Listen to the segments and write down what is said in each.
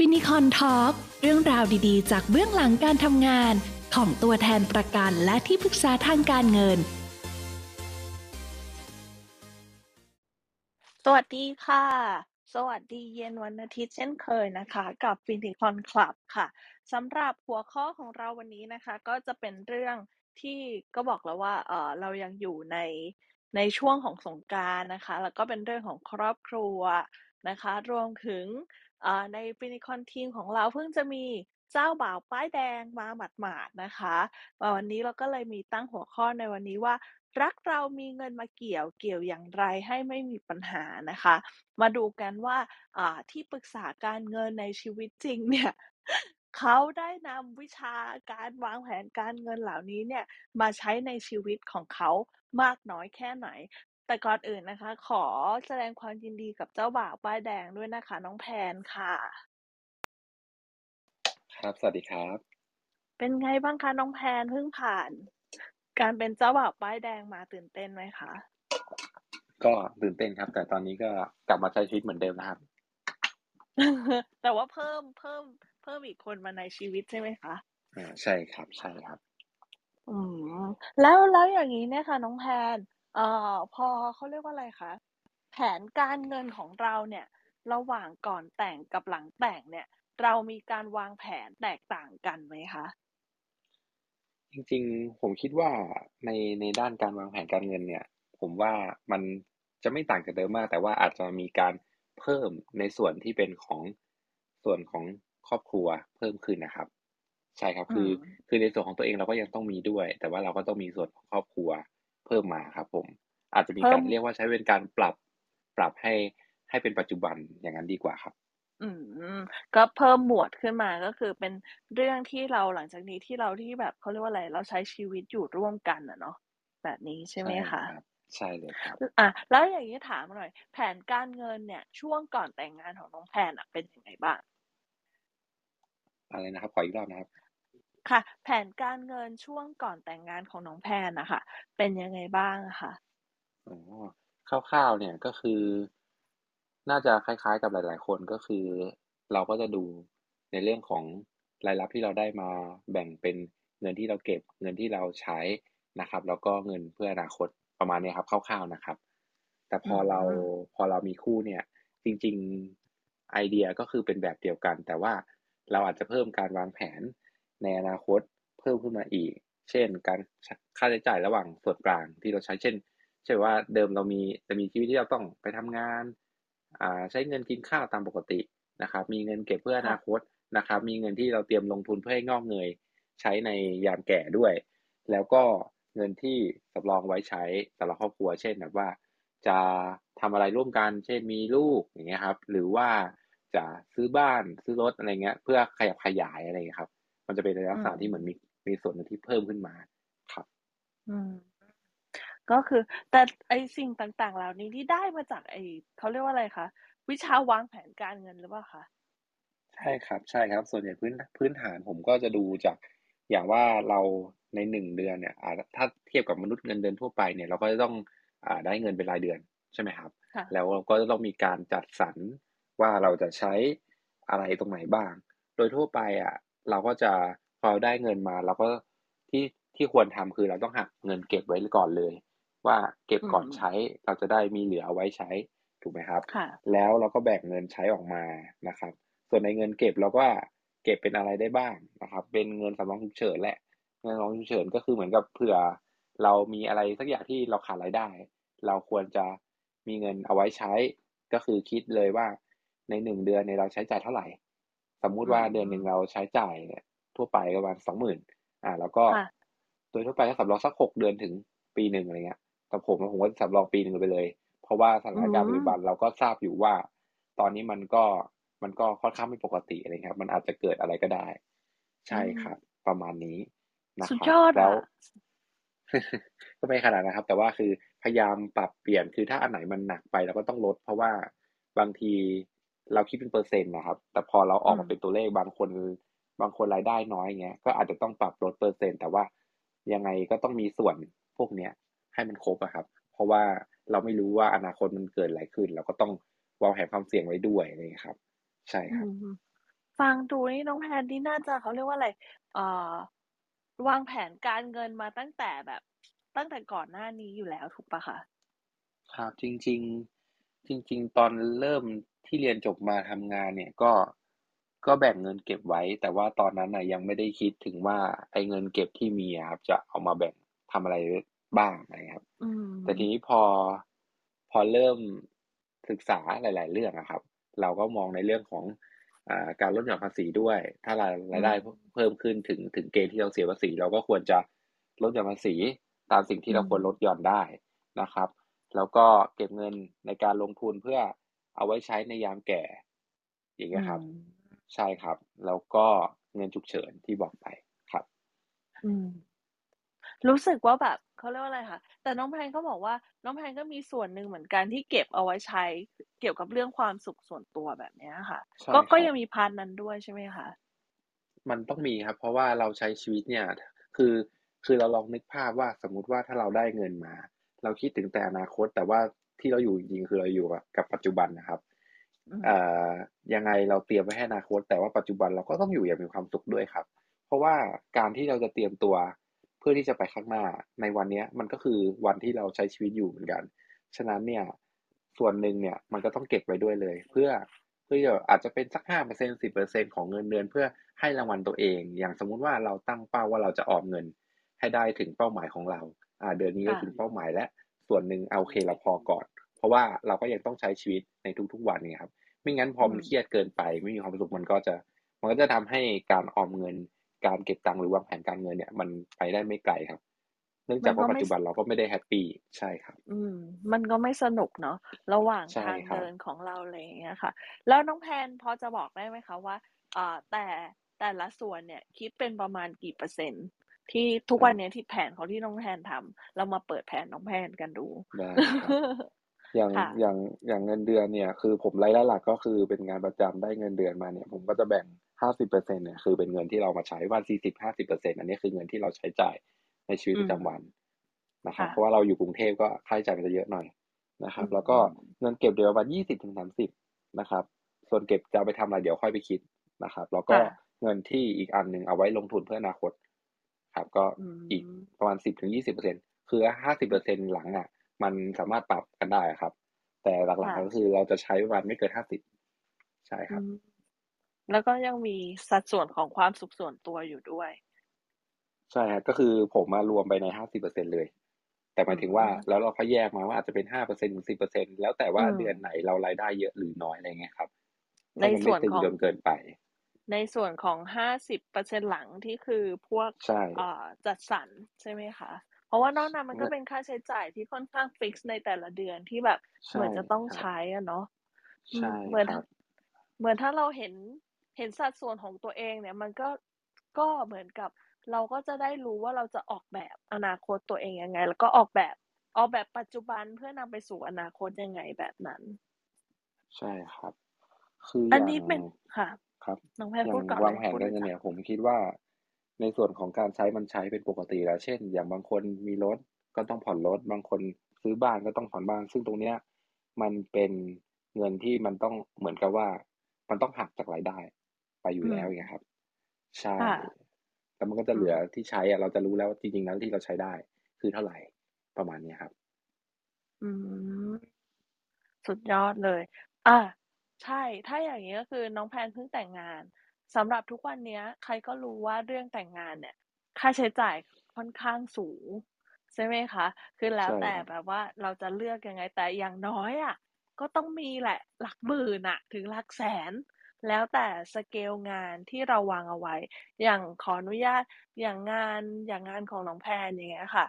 ฟินิคอน talk เรื่องราวดีๆ จากเบื้องหลังการทำงาน ของตัวแทนประกันและที่ปรึกษาทางการเงิน สวัสดีค่ะ สวัสดีเย็นวันอาทิตย์เช่นเคยนะคะ กับฟินิคอนคลับค่ะสำหรับหัวข้อของเราวันนี้นะคะ ก็จะเป็นเรื่องที่ก็บอกแล้วว่าเออเรายังอยู่ในในช่วงของสงกรานต์นะคะ แล้วก็เป็นเรื่องของครอบครัวนะคะ รวมถึง ในฟินิคอนทีมของเราเพิ่งจะมีเจ้าบ่าวป้ายแดงมาหมาดๆนะคะวันนี้เราก็เลยมีตั้งหัวข้อในวันนี้ว่า รักเรามีเงินมาเกี่ยวเกี่ยวอย่างไรให้ไม่มีปัญหานะคะ มาดูกันว่าที่ปรึกษาการเงินในชีวิตจริงเนี่ยเขาได้นำวิชาการวางแผนการเงินเหล่านี้เนี่ยมาใช้ในชีวิตของเขามากน้อยแค่ไหน แต่ก่อนอื่นนะคะ ขอแสดงความยินดีกับเจ้าบ่าวป้ายแดงด้วยนะคะ น้องแพนค่ะ ครับ สวัสดีครับ เป็นไงบ้างคะน้องแพนเพิ่งผ่าน การเป็นเจ้าบ่าวป้ายแดงมาตื่นเต้นไหมคะ ก็ตื่นเต้นครับ แต่ตอนนี้ก็กลับมาใช้ชีวิตเหมือนเดิมนะครับ แต่ว่าเพิ่มเพิ่มเพิ่มอีกคนมาในชีวิตใช่ไหมคะอ่าใช่ครับ ใช่ครับ อืมแล้วแล้วอย่างนี้เนี่ยค่ะ น้องแพน เอ่อพอเขาเรียกว่าอะไรคะแผนการเงินของเราเนี่ย ระหว่างก่อนแต่งกับหลังแต่งเนี่ย เรามีการวางแผนแตกต่างกันไหมคะ จริงๆ ผมคิดว่าในในด้านการวางแผนการเงินเนี่ย ผมว่ามันจะไม่ต่างจากเดิมมาก แต่ว่าอาจจะมีการเพิ่มในส่วนที่เป็นของส่วนของครอบครัวเพิ่มขึ้นนะครับ ใช่ครับ อืคือ ม คือในส่วนของตัวเองเราก็ยังต้องมีด้วย แต่ว่าเราก็ต้องมีส่วนของครอบครัว เพิ่มมาครับผม อาจจะมีเพิ่กามรเรียกว่าใช้เป็นการปรับปรับให้ให้เป็นปัจจุบันอย่างนั้นดีกว่าครับ อืม ก็เพิ่มหมวดขึ้นมาก็คือเป็นเรื่องที่เราหลังจากนี้ที่เราที่แบบเขาเรียกว่าอะไร เราใช้ชีวิตอยู่ร่วมกันอะเนาะแบบนี้ใช่ไหมใช่คะครับใช่เลยครับอะแล้วอย่างนี้ถามหน่อย แผนการเงินเนี่ย ช่วงก่อนแต่งงานของน้องแพนอะเป็นยังไงบ้างอะไรนะครับขออีกรอบนะครับ ค่ะ แผนการเงินช่วงก่อนแต่งงานของน้องแพนนะคะเป็นยังไงบ้างอะคะอ๋อคร่าวๆเนี่ยก็คือ น่าจะคล้ายๆกับหลาย ๆ คนก็คือ เราก็จะดูในเรื่องของรายรับที่เราได้มาแบ่งเป็นเงินที่เราเก็บ เงินที่เราใช้นะครับ แล้วก็เงินเพื่ออนาคตประมาณนี้ครับคร่าวๆนะครับ แต่พอเราพอเรามีคู่เนี่ย จริง ๆ ไอเดียก็คือเป็นแบบเดียวกัน แต่ว่าเราอาจจะเพิ่มการวางแผน ในอนาคตเพิ่มขึ้นมาอีก เช่น การค่าใช้จ่ายระหว่างส่วนกลางที่เราใช้เช่น เช่นว่าเดิมเรามีจะมีชีวิตที่เราต้องไปทำงานอ่าใช้เงินกินข้าวตามปกตินะครับ มีเงินเก็บเพื่ออนาคตนะครับ มีเงินที่เราเตรียมลงทุนเพื่อให้งอกเงยใช้ในยามแก่ด้วย แล้วก็เงินที่สำรองไว้ใช้สำหรับครอบครัว เช่นแบบว่า จะทำอะไรร่วมกัน เช่นมีลูกอย่างเงี้ยครับ หรือว่าจะซื้อบ้านซื้อรถอะไรเงี้ย เพื่อขยับขยายอะไรครับ มันจะเป็นในลัอืกษณะที่เหมือนมมีมีส่วนหนึ่งที่เพิ่มขึ้นมาครับอืมก็คือ แต่ไอสิ่งต่างๆ เหล่านี้ที่ได้มาจากไอเขาเรียกว่าอะไรคะวิชาวางแผนการเงินหรือเปล่าคะใช่ครับ ใช่ครับ ส่วนใหญ่พื้นพื้นฐานผมก็จะดูจากอย่างว่าเราในหนึ่งเดือนเนี่ยอ่าถ้าเทียบกับมนุษย์เงินเดือนทั่วไปเนี่ยเราก็จะต้องอ่าได้เงินเป็นรายเดือนใช่ไหมครับค่ะแล้วเราก็จะต้องมีการจัดสรรว่าเราจะใช้อะไรตรงไหนบ้าง โดยทั่วไปอะ เราก็จะพอเราได้เงินมาเราก็ที่ที่ควรทำคือเราต้องหักเงินเก็บไว้ก่อนเลย ว่าเก็บอืก่อนมใช้เราจะได้มีเหลือเอาไว้ใช้ถูกไหมครับค่ะแล้วเราก็แบ่งเงินใช้ออกมานะครับ ส่วนในเงินเก็บเราก็เก็บเป็นอะไรได้บ้างนะครับ เป็นเงินสำรองฉุกเฉินแหละเงินสำรองฉุกเฉินก็คือเหมือนกับเผื่อเรามีอะไรสักอย่างที่เราขาดรายได้ เราควรจะมีเงินเอาไว้ใช้ก็คือคิดเลยว่าในหนึ่งเดือนเนี่ยเราใช้จ่ายเท่าไหร่ สมมุติอืว่าเดือนหนึ่งมเราใช้จ่ายเนี่ยทั่วไปประมาณสองหมื่นอ่า แล้วก็ค่ะโดยทั่วไปก็สำรองสักหกเดือนถึงปีหนึ่งอะไรเงี้ยแต่ผมอะผมก็สำรองปีหนึ่งไปเลย เพราะว่าสอืถานการณ์ปัจจุมบันเราก็ทราบอยู่ว่า ตอนนี้มันก็มันก็ค่อนข้างไม่ปกติอะไรเงี้ยครับ มันอาจจะเกิดอะไรก็ได้อืใช่คมรับ ประมาณนี้นะสุดครับยอดแล้อะวก็ไม่ขนาดนั้นครับ แต่ว่าคือพยายามปรับเปลี่ยนคือถ้าอันไหนมันหนักไปเราก็ต้องลด เพราะว่าบางที เราคิดเป็นเปอร์เซ็นต์นะครับ แต่พอเราออือกมมาเป็นตัวเลขบางคนบางคนรายได้น้อยเงี้ยก็อาจจะต้องปรับลดเปอร์เซ็นต์แต่ว่ายังไงก็ต้องมีส่วนพวกเนี้ยให้มันครบอะครับ เพราะว่าเราไม่รู้ว่าอนาคตมันเกิดอะไรขึ้น เราก็ต้องวางแผนความเสี่ยงไว้ด้วยอะไรอย่างเงี้ยครับ ใช่อืครับมฟังดูนี่น้องแพนนี่น่าจะเขาเรียกว่าอะไรเอ่อวางแผนการเงินมาตั้งแต่แบบ ตั้งแต่ก่อนหน้านี้อยู่แล้วถูกปะคะครับจริง ๆ จริง ๆ ตอนเริ่ม ที่เรียนจบมาทำงานเนี่ยก็ก็แบ่งเงินเก็บไว้ แต่ว่าตอนนั้นน่ะยังไม่ได้คิดถึงว่าไอ้เงินเก็บที่มีครับ จะเอามาแบ่งทำอะไรบ้างนะครับแต่ทีนี้พอพอเริ่มศึกษาหลาย ๆ เรื่องอะครับ เราก็มองในเรื่องของอการลดหย่อนภาษีด้วย ถ้ารายรายได้เพิ่มขึ้นถึงถึงเกณฑ์ที่เราเสียภาษี เราก็ควรจะลดหย่อนภาษีตามสิ่งที่เราควรลดหย่อนได้นะครับ แล้วก็เก็บเงินในการลงทุนเพื่อ เอาไว้ใช้ในยามแก่ อย่างเงี้ยครับ ใช่ครับ แล้วก็เงินฉุกเฉินที่บอกไปครับ อืมรู้สึกว่าแบบเขาเรียกว่าอะไรคะแต่น้องแพนก็บอกว่า น้องแพนก็มีส่วนหนึ่งเหมือนกันที่เก็บเอาไว้ใช้เกี่ยวกับเรื่องความสุขส่วนตัวแบบเนี้ยค่ะ ก็ก็ยังมีพาร์ทนั้นด้วยใช่ไหมคะมันต้องมีครับ เพราะว่าเราใช้ชีวิตเนี่ย คือคือเราลองนึกภาพว่าสมมุติว่าถ้าเราได้เงินมา เราคิดถึงแต่อนาคต แต่ว่าที่เราอยู่จริงคือเราอยู่กับปัจจุบันนะครับเอ่อยังไงเราเตรียมไว้ให้อนาคต แต่ว่าปัจจุบันเราก็ต้องอยู่อย่างมีความสุขด้วยครับ เพราะว่าการที่เราจะเตรียมตัวพื่อที่จะไปข้างหน้าในวันนี้มันก็คือวันที่เราใช้ชีวิตอยู่เหมือนกัน ฉะนั้นเนี่ยส่วนหนึ่งเนี่ยมันก็ต้องเก็บไว้ด้วยเลย เพื่อเพื่ออาจจะเป็นสักห้าเปอร์เซ็นสิบเปอร์เซ็นของเงินเดือน เพื่อให้รางวัลตัวเอง อย่างสมมุติว่าเราตั้งเป้าว่าเราจะออมเงินให้ได้ถึงเป้าหมายของเรา อ่าเดือนนี้ก็ถึงเป้าหมายแล้วส่วนหนึ่งเอาเคเราพอก่อน เพราะว่าเราก็ยังต้องใช้ชีวิตในทุกๆวันนี่ครับ ไม่งั้นพอมันเครียดเกินไป ไม่มีความสุขมันก็จะ มันก็จะทำให้การออมเงิน การเก็บตังค์หรือวางแผนการเงินเนี่ย มันไปได้ไม่ไกลครับ เนื่องจากว่าปัจจุบันเราก็ไม่ได้แฮปปี้ใช่ครับ อืม มันก็ไม่สนุกเนาะระหว่างทางเดินของเราอะไรอย่างเงี้ยค่ะ แล้วน้องแพนพอจะบอกได้ไหมคะว่าอ่าแต่แต่ละส่วนเนี่ยคิดเป็นประมาณกี่เปอร์เซ็นต์ ที่ทุกวันนี้ที่แผนของที่น้องแพนทำเรามาเปิดแผนน้องแพนกันดูได้อย่างอย่างอย่างเงินเดือนเนี่ย คือผมรายได้หลักก็คือเป็นงานประจำได้เงินเดือนมาเนี่ย ผมก็จะแบ่งห้าสิบเปอร์เซ็นเนี่ยคือเป็นเงินที่เรามาใช้วันสี่สิบห้าสิบเปอร์เซ็นอันนี้คือเงินที่เราใช้จ่ายในชีวิตประจำวันนะครับเพราะว่าเราอยู่กรุงเทพก็ค่าใช้จ่ายมันจะเยอะหน่อยนะครับ แล้วก็เงินเก็บเดือนประมาณยี่สิบถึงสามสิบนะครับ ส่วนเก็บจะไปทำอะไรเดี๋ยวค่อยไปคิดนะครับ แล้วก็เงินที่อีกอันหนึ่งเอาไว้ลงทุนเพื่ออนาคต ครับ ก็อีกประมาณสิบถึงยี่สิบเปอร์เซ็นคือห้าสิบเปอร์เซ็นหลังอะ มันสามารถปรับกันได้ครับ แต่หลักๆก็คือเราจะใช้ประมาณไม่เกินห้าสิบใช่ครับ แล้วก็ยังมีสัดส่วนของความสุขส่วนตัวอยู่ด้วย ใช่ครับก็คือผมมารวมไปในห้าสิบเปอร์เซ็นเลย แต่หมายถึงว่าแล้วเราก็แยกมาว่าอาจจะเป็นห้าเปอร์เซ็นถึงสิบเปอร์เซ็นแล้วแต่ว่าเดือนไหนเรารายได้เยอะหรือน้อยอะไรเงี้ยครับในส่วนของเกินไป ในส่วนของห้าสิบเปอร์เซ็นหลังที่คือพวกจัดสรรใช่ไหมคะ เพราะว่านอกนั้นมันก็เป็นค่าใช้จ่ายที่ค่อนข้างฟิกซ์ในแต่ละเดือนที่แบบเหมือนจะต้องใช้อะเนาะเหมือนเหมือนถ้าเราเห็นเห็นสัดส่วนของตัวเองเนี่ย มันก็ก็เหมือนกับ เราก็จะได้รู้ว่าเราจะออกแบบอนาคตตัวเองยังไง แล้วก็ออกแบบออกแบบปัจจุบันเพื่อนำไปสู่อนาคตยังไงแบบนั้น ใช่ครับ คืออันนี้เป็นค่ะ ครับน้องแพรพูดก่อนวางแผนกันเนี่ย ผมคิดว่า ในส่วนของการใช้มันใช้เป็นปกติแล้ว เช่น อย่างบางคนมีรถก็ต้องผ่อนรถ บางคนซื้อบ้านก็ต้องผ่อนบ้าน ซึ่งตรงเนี้ย มันเป็นเงินที่มันต้องเหมือนกับว่า มันต้องหักจากรายได้ ไปอยู่แล้วอย่างครับ ใช่แล้วมันก็จะเหลือที่ใช้อะเราจะรู้แล้วจริงๆแล้วที่เราใช้ได้ คือเท่าไหร่ประมาณนี้ครับ อืม สุดยอดเลย อ่า ใช่ ถ้าอย่างนี้ก็คือน้องแพนเพิ่งแต่งงานสำหรับทุกวันเนี้ยใครก็รู้ว่าเรื่องแต่งงานเนี่ย ค่าใช้จ่ายค่อนข้างสูง ใช่ไหมคะ คือแล้วแต่แบบว่าเราจะเลือกยังไงแต่อย่างน้อยอะ ก็ต้องมีแหละหลักหมื่นอะถึงหลักแสน แล้วแต่สเกลงานที่เราวางเอาไว้ อย่างขออนุญาตอย่างงานอย่างงานของน้องแพนอย่างเงี้ยค่ะ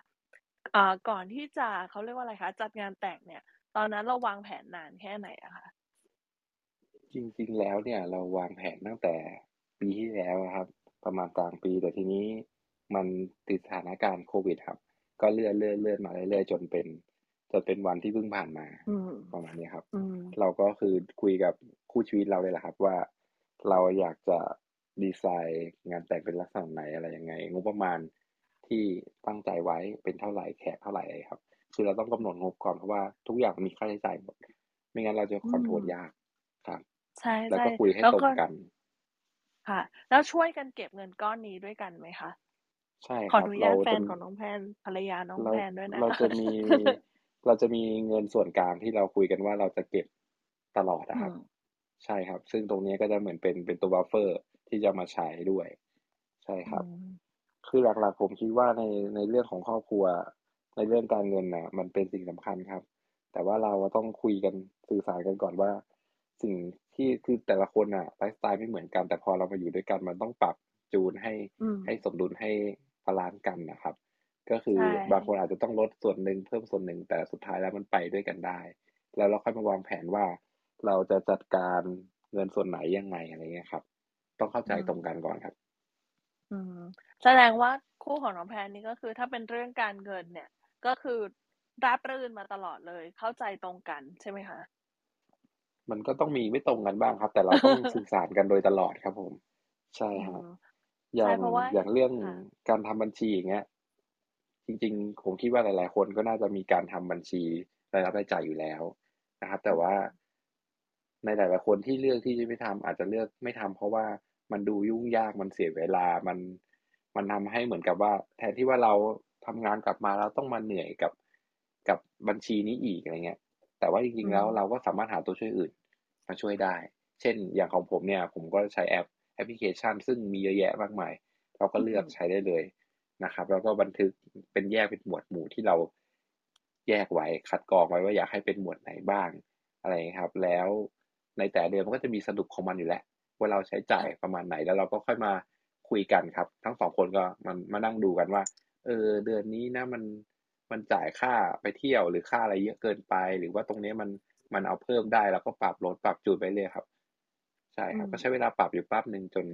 อ่าก่อนที่จะเขาเรียกว่าอะไรคะจัดงานแต่งเนี่ย ตอนนั้นเราวางแผนนานแค่ไหนอะคะ จริง ๆ แล้วเนี่ยเราวางแผนตั้งแต่ปีที่แล้วครับ ประมาณกลางปี แต่ทีนี้มันติดสถานการณ์โควิดครับ ก็เลื่อนเลื่อนเลื่อนมาเรื่อยๆจนเป็นจนเป็นวันที่เพิ่งผ่านมาประมาณนี้ครับเราก็คือคุยกับคู่ชีวิตเราเลยแหละครับ ว่าเราอยากจะดีไซน์งานแต่งเป็นลักษณะไหนอะไรยังไงงบประมาณที่ตั้งใจไว้เป็นเท่าไหร่แขกเท่าไหร่ครับ คือเราต้องกำหนดงบก่อนเพราะว่าทุกอย่างมีค่าใช้จ่ายหมดไม่งั้นเราจะคอนโทรลยากครับ ใช่แล้วก็คุยให้ตรงกันค่ะ แล้วช่วยกันเก็บเงินก้อนนี้ด้วยกันไหมคะใช่ขคอรัอบนุเราญาตแฟจะนของน้องแพนภรรยาน้องเราแพนด้วยนะเราคะจะมีเราจะมีเงินส่วนกลางที่เราคุยกันว่าเราจะเก็บตลอดอือะครับมใช่ครับ ซึ่งตรงนี้ก็จะเหมือนเป็นเป็นตัวบัฟเฟอร์ที่จะมาใช้ด้วย ใช่อืครับมคือหลักๆผมคิดว่าในในเรื่องของครอบครัว ในเรื่องการเงินน่ะมันเป็นสิ่งสำคัญครับ แต่ว่าเราต้องคุยกันสื่อสารกันก่อนว่า สิ่ง ที่คือแต่ละคนน่ะไลฟ์สไตล์ไม่เหมือนกัน แต่พอเรามาอยู่ด้วยกันมันต้องปรับจูนให้อืมให้สมดุลให้ balance กันนะครับ ก็คือใช่บางคนอาจจะต้องลดส่วนหนึ่งเพิ่มส่วนหนึ่งแต่สุดท้ายแล้วมันไปด้วยกันได้ แล้วเราค่อยมาวางแผนว่า เราจะจัดการเงินส่วนไหนยังไงอะไรเงี้ยครับ ต้องเข้าใจอืมตรงกันก่อนครับ อืมแสดงว่าคู่ของน้องแพนนี่ก็คือ ถ้าเป็นเรื่องการเงินเนี่ย ก็คือราบรื่นมาตลอดเลย เข้าใจตรงกันใช่ไหมคะ มันก็ต้องมีไม่ตรงกันบ้างครับ แต่เราต้องสื่อสารกันโดยตลอดครับผม ใช่อืครับมอย่าใช่งเพราะว่าอย่างเรื่องค่ะการทำบัญชีอย่างเงี้ย จริง ๆ ผมคิดว่าหลาย ๆ คนก็น่าจะมีการทำบัญชีรายรับรายจ่ายอยู่แล้วนะครับ แต่ว่าในหลาย ๆ คนที่เลือกที่จะไม่ทำอาจจะเลือกไม่ทำเพราะว่ามันดูยุ่งยากมันเสียเวลามันมันทำให้เหมือนกับว่า แทนที่ว่าเราทำงานกลับมาเราต้องมาเหนื่อยกับกับบัญชีนี้อีกอะไรเงี้ย แต่ว่าจริอืงๆแล้วมเราก็สามารถหาตัวช่วยอื่นมาช่วยได้ เช่น อย่างของผมเนี่ย ผมก็ใช้แอปแอปพลิเคชัน ซึ่งมีเยอะแยะมากมาย เราก็อืเลือกมใช้ได้เลยนะครับ แล้วก็บันทึกเป็นแยกเป็นหมวดหมู่ที่เราแยกไว้คัดกรองไว้ว่าอยากให้เป็นหมวดไหนบ้างอะไรอย่างเงี้ยครับ แล้วในแต่ละเดือนมันก็จะมีสรุปของมันอยู่แล้วว่าเราใช้จ่ายประมาณไหนแล้วเราก็ค่อยมาคุยกันครับ ทั้งสองคนก็มันมานั่งดูกันว่า เออ เดือนนี้นะมัน มันจ่ายค่าไปเที่ยวหรือค่าอะไรเยอะเกินไป หรือว่าตรงนี้มันมันเอาเพิ่มได้เราก็ปรับลดปรับจูนไปเรื่อยครับ ใช่อืครับมก็ใช้เวลาปรับอยู่แป๊บหนึ่งจน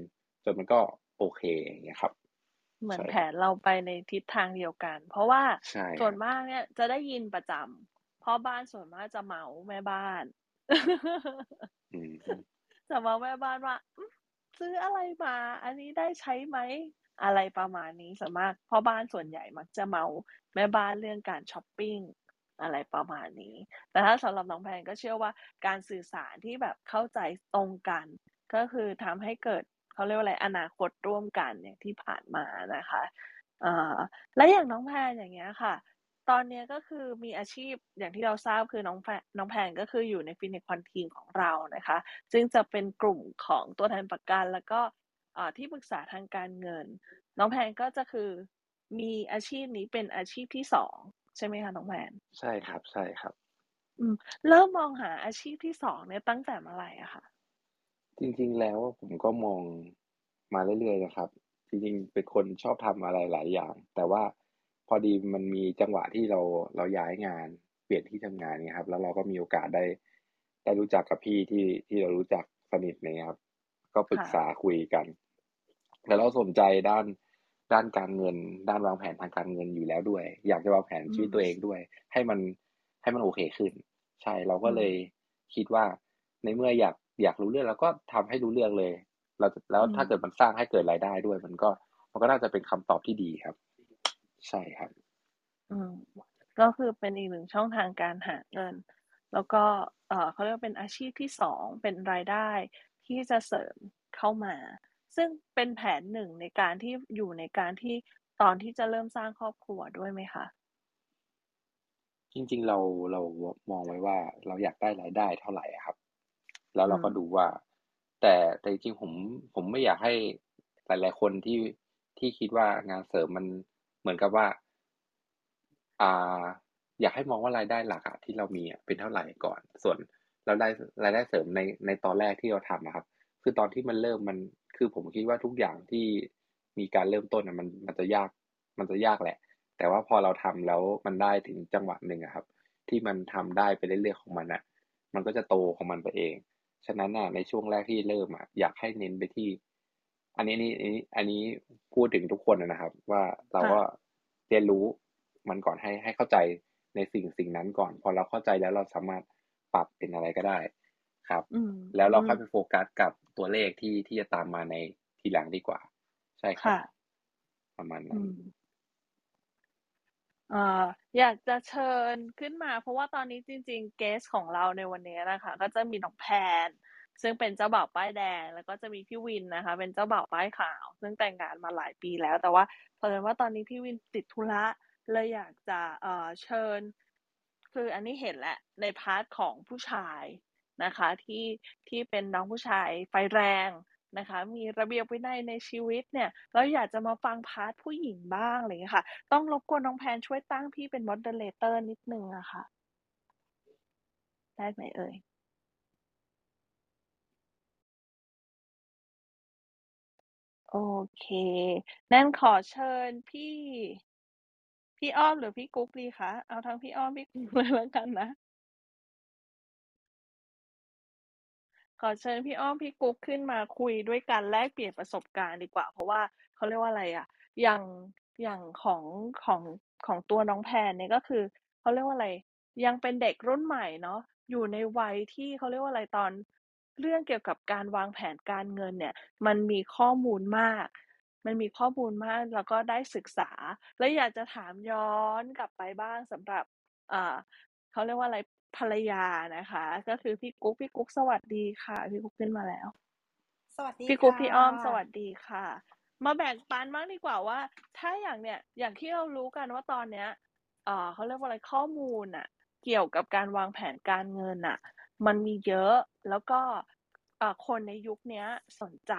จนมันก็โอเคอย่างเงี้ยครับ เหมือนใช่แผครับนเราไปในทิศทางเดียวกัน เพราะว่าใช่ส่ควรันบมากเนี่ยจะได้ยินประจำพ่อบ้านส่วนมากจะเมาแม่บ้านอืมจะเมาแม่บ้านว่าอืม ซื้ออะไรมา อันนี้ได้ใช้ไหมอะไรประมาณนี้ส่วนมากพ่อบ้านส่วนใหญ่มักจะเมาท์แม่บ้านเรื่องการช้อปปิ้งอะไรประมาณนี้ แต่ถ้าสำหรับน้องแพนก็เชื่อว่าการสื่อสารที่แบบเข้าใจตรงกัน ก็คือทำให้เกิดเขาเรียกว่าอะไรอนาคตร่วมกันอย่างที่ผ่านมานะคะอ่อและอย่างน้องแพนอย่างเงี้ยค่ะ ตอนเนี้ยก็คือมีอาชีพอย่างที่เราทราบคือน้องแพนน้องแพนก็คืออยู่ในฟินิคอนทีมของเรานะคะ ซึ่งจะเป็นกลุ่มของตัวแทนประกัน แล้วก็เอ่อที่ปรึกษาทางการเงิน น้องแพนก็จะคือมีอาชีพนี้เป็นอาชีพที่สองใช่ไหมคะน้องแพนใช่ครับใช่ครับ อืมเริ่มมองหาอาชีพที่สองเนี่ยตั้งแต่เมื่อไหร่อะคะจริงๆแล้วผมก็มองมาเรื่อยๆนะครับ จริงๆเป็นคนชอบทำอะไรหลายอย่าง แต่ว่าพ อดีมันมีจังหวะที่เราเราย้ายงานเปลี่ยนที่ทำงานเนี่ยครับ แล้วเราก็มีโอกาสได้ได้รู้จักกับพี่ที่ที่เรารู้จักสนิทเนี่ยครับ ก็ปรึกค่ะษาคุยกันแล้วเราสนใจด้านด้านการเงิน ด้านวางแผนทางการเงินอยู่แล้วด้วย อยากจะวางแผนอืชีวิตมตัวเองด้วย ให้มันให้มันโอเคขึ้น ใช่เราอืก็มเลยคิดว่าในเมื่ออยากอยากรู้เรื่องเราก็ทำให้รู้เรื่องเลย เราจะแล้วอืมถ้าเกิดมันสร้างให้เกิดรายได้ด้วย มันก็มันก็น่าจะเป็นคำตอบที่ดีครับ ใช่ครับ อืมก็คือเป็นอีกหนึ่งช่องทางการหาเงิน แล้วก็เอ่อเขาเรียกว่าเป็นอาชีพที่สองเป็นรายได้ที่จะเสริมเข้ามา ซึ่งเป็นแผนหนึ่งในการที่อยู่ในการที่ตอนที่จะเริ่มสร้างครอบครัวด้วยไหมคะจริง ๆ เราเรามองไว้ว่าเราอยากได้รายได้เท่าไหร่อะครับ แล้วอืเรามก็ดูว่า แต่แต่จริงๆผมผมไม่อยากให้หลาย ๆ คนที่ที่คิดว่างานเสริมมัน เหมือนกับว่าอ่าอยากให้มองว่ารายได้หลักอะที่เรามีอะเป็นเท่าไหร่ก่อน ส่วนเราได้รายได้เสริมในในตอนแรกที่เราทำอะครับ คือตอนที่มันเริ่มมันคือผมคิดว่าทุกอย่างที่มีการเริ่มต้นมันมันจะยากมันจะยากแหละ แต่ว่าพอเราทำแล้วมันได้ถึงจังหวะหนึ่งครับ ที่มันทำได้ไปเรื่อยๆของมันอะมันก็จะโตของมันไปเอง ฉะนั้นน่ะในช่วงแรกที่เริ่มอะอยากให้เน้นไปที่ อันนี้นี่อันนี้อันนี้พูดถึงทุกคนอะนะครับ ว่าเราค่ะก็เรียนรู้มันก่อนให้ให้เข้าใจในสิ่งสิ่งนั้นก่อน พอเราเข้าใจแล้วเราสามารถปรับเป็นอะไรก็ได้ ครับอืมแล้วเราอืค่อมยไปโฟกัสกับตัวเลขที่ที่จะตามมาในทีหลังดีกว่า ใช่ครับค่ะประมาณอืนั้นมเอ่ออยากจะเชิญขึ้นมา เพราะว่าตอนนี้จริง ๆ guest ของเราในวันนี้นะคะ ก็จะมีน้องแพน ซึ่งเป็นเจ้าบ่าวป้ายแดง แล้วก็จะมีพี่วินนะคะ เป็นเจ้าบ่าวป้ายขาว ซึ่งแต่งงานมาหลายปีแล้ว แต่ว่าเผอิญว่าตอนนี้พี่วินติดธุระเลยอยากจะเอ่อเชิญ คืออันนี้เห็นแหละใน part ของผู้ชายนะคะ ที่ที่เป็นน้องผู้ชายไฟแรงนะคะ มีระเบียบวินัยในชีวิตเนี่ยแล้วอยากจะมาฟัง part ผู้หญิงบ้างอะไรเงี้ยค่ะ ต้องรบกวนน้องแพนช่วยตั้งพี่เป็น moderator นิดนึงอะค่ะได้ไหมเอ่ย โอเค นั่นขอเชิญพี่ พี่อ้อมหรือพี่กุ๊กดีคะ เอาทั้งพี่อ้อมพี่กุ๊กเลยแล้วกันนะ ขอเชิญพี่อ้อมพี่กุ๊กขึ้นมาคุยด้วยกันแลกเปลี่ยนประสบการณ์ดีกว่า เพราะว่าเขาเรียกว่าอะไรอะอย่างอย่างของของของตัวน้องแพนเนี่ยก็คือ เขาเรียกว่าอะไร ยังเป็นเด็กรุ่นใหม่เนาะอยู่ในวัยที่เขาเรียกว่าอะไรตอน เรื่องเกี่ยวกับการวางแผนการเงินเนี่ย มันมีข้อมูลมาก มันมีข้อมูลมากแล้วก็ได้ศึกษา แล้วอยากจะถามย้อนกลับไปบ้างสำหรับอ่าเขาเรียกว่าอะไรภรรยานะคะ ก็คือพี่กุ๊กพี่กุ๊กสวัสดีค่ะ พี่กุ๊กขึ้นมาแล้ว สวัสดีพี่กุ๊กค่ะพี่อ้อมสวัสดีค่ะ มาแบ่งปันบ้างดีกว่าว่า ถ้าอย่างเนี้ยอย่างที่เรารู้กันว่าตอนเนี้ยเอ่อเขาเรียกว่าอะไรข้อมูลน่ะเกี่ยวกับการวางแผนการเงินน่ะ มันมีเยอะแล้วก็เอ่อคนในยุคเนี้ยสนใจ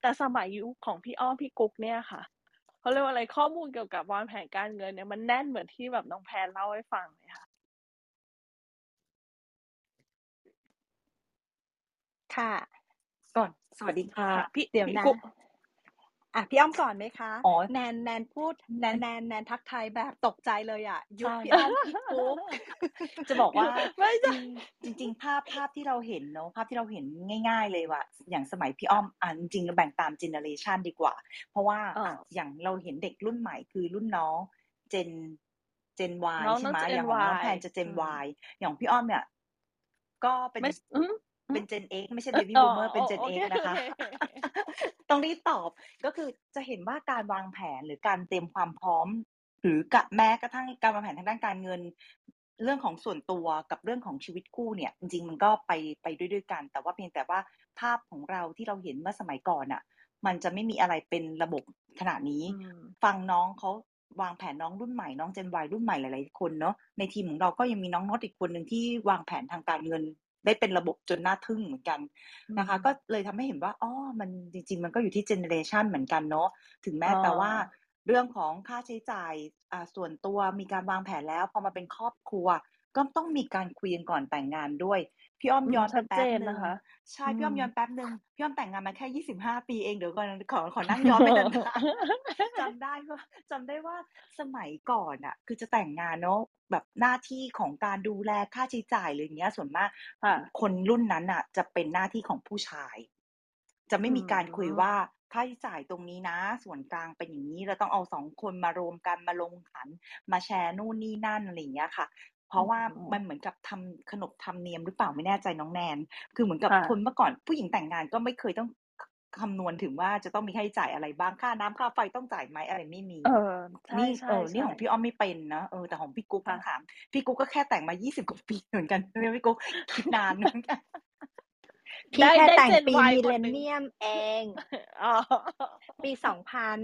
แต่สมัยยุคของพี่อ้อมพี่กุ๊กเนี่ยค่ะเขาเรียกว่าอะไรข้อมูลเกี่ยวกับวางแผนการเงินเนี่ยมันแน่นเหมือนที่แบบน้องแพนเล่าให้ฟังเลยค่ะ ค่ะ ก่อนสวัสดีค่ะ พี่เดี๋ยวพี่นะกุ๊ก อะพี่อ้อมก่อนไหมคะอ๋อแนนแนนพูดแนนแนนแนนทักทายแบบตกใจเลยอะยุคใช่พี่อ้อมพี่กุ๊กจะบอกว่าไม่ใช่จริงจริง ๆ ภาพภาพที่เราเห็นเนอะภาพที่เราเห็นง่าย ๆ เลยว่าอย่างสมัยพี่อ้อมอะจริงๆเราแบ่งตามเจเนอเรชันดีกว่า เพราะว่าอ่าอะอย่างเราเห็นเด็กรุ่นใหม่คือรุ่นน้องเจนเจน Y น้องใช่ไหมน้อง Gen อย่างของน้อง Y แพนจะเจนอืม Y อย่างพี่อ้อมเนี่ยก็เป็นไม่อืม เป็นเจน X ไม่ใช่เออ Baby อ๋อ Boomer เป็นอ๋อเจนโอ X เคนะคะโอเคต้องรีบตอบก็คือจะเห็นว่าการวางแผนหรือการเตรียมความพร้อม หรือกะแม้กระทั่งการวางแผนทางด้านการเงิน เรื่องของส่วนตัวกับเรื่องของชีวิตคู่เนี่ย จริง ๆ มันก็ไปไปด้วยด้วยกัน แต่ว่าเพียงแต่ว่าภาพของเราที่เราเห็นเมื่อสมัยก่อนอะ มันจะไม่มีอะไรเป็นระบบขนาดนี้ อืม ฟังน้องเขาวางแผนน้องรุ่นใหม่น้องเจนวรุ่นใหม่หลายๆคนเนาะในทีมของเราก็ยังมีน้องน็อตอีกคนหนึ่งที่วางแผนทางการเงิน ได้เป็นระบบจนน่าทึ่งเหมือนกันนะคะอืมก็เลยทำให้เห็นว่าอ๋อมันจริง ๆ มันก็อยู่ที่เจเนเรชันเหมือนกันเนาะถึงแม้อ๋อแต่ว่าเรื่องของค่าใช้จ่ายอ่าส่วนตัวมีการวางแผนแล้ว พอมาเป็นครอบครัว ก็ต้องมีการคุยกันก่อนแต่งงานด้วย พี่อ้อมอืม ย้อนไปชัดแป๊เจบนหนึ่งนะคะ ใช่ อืพี่อ้อมมย้อนแป๊บหนึ่งพี่อ้อมแต่งงานมาแค่ยี่สิบห้าปีเอง เดี๋ยวก่อน ขอ ขอนั่งย้อนไปนาน ๆ จำได้ว่าจำได้ว่าสมัยก่อนอะคือจะแต่งงานเนาะ แบบหน้าที่ของการดูแลค่าใช้จ่ายอะไรอย่างเงี้ย ส่วนมากค่ะ คนรุ่นนั้นอะ จะเป็นหน้าที่ของผู้ชาย จะไม่มีการคุยอืมว่าค่าใช้จ่ายตรงนี้นะ ส่วนกลางเป็นอย่างนี้ เราต้องเอาสองคนมารวมกัน มาลงขัน มาแชร์นู่นนี่นั่น อะไรอย่างเงี้ยค่ะ เพราะว่าอืมมันเหมือนกับทำขนบธรรมเนียมหรือเปล่าไม่แน่ใจน้องแนน คือเหมือนกับค่ะคนเมื่อก่อนผู้หญิงแต่งงานก็ไม่เคยต้องคำนวณถึงว่าจะต้องมีค่าใช้จ่ายอะไรบ้างค่าน้ำค่าไฟต้องจ่ายไหมอะไรไม่มีเออใช่นี่ใช่เออนี่ใช่ของพี่อ้อมไม่เป็นนะเออแต่ของพี่กุ๊กค่ะต้องถามพี่กุ๊กก็แค่แต่งมายี่สิบกว่าปีเหมือนกันใช่ไหมพี่กุ๊กคิดนานเหมือนกันพี่ได้แค่ได้แต่งเจนปีวายมิคเลนหนึ่งเนียมเองอ๋อปีสองพัน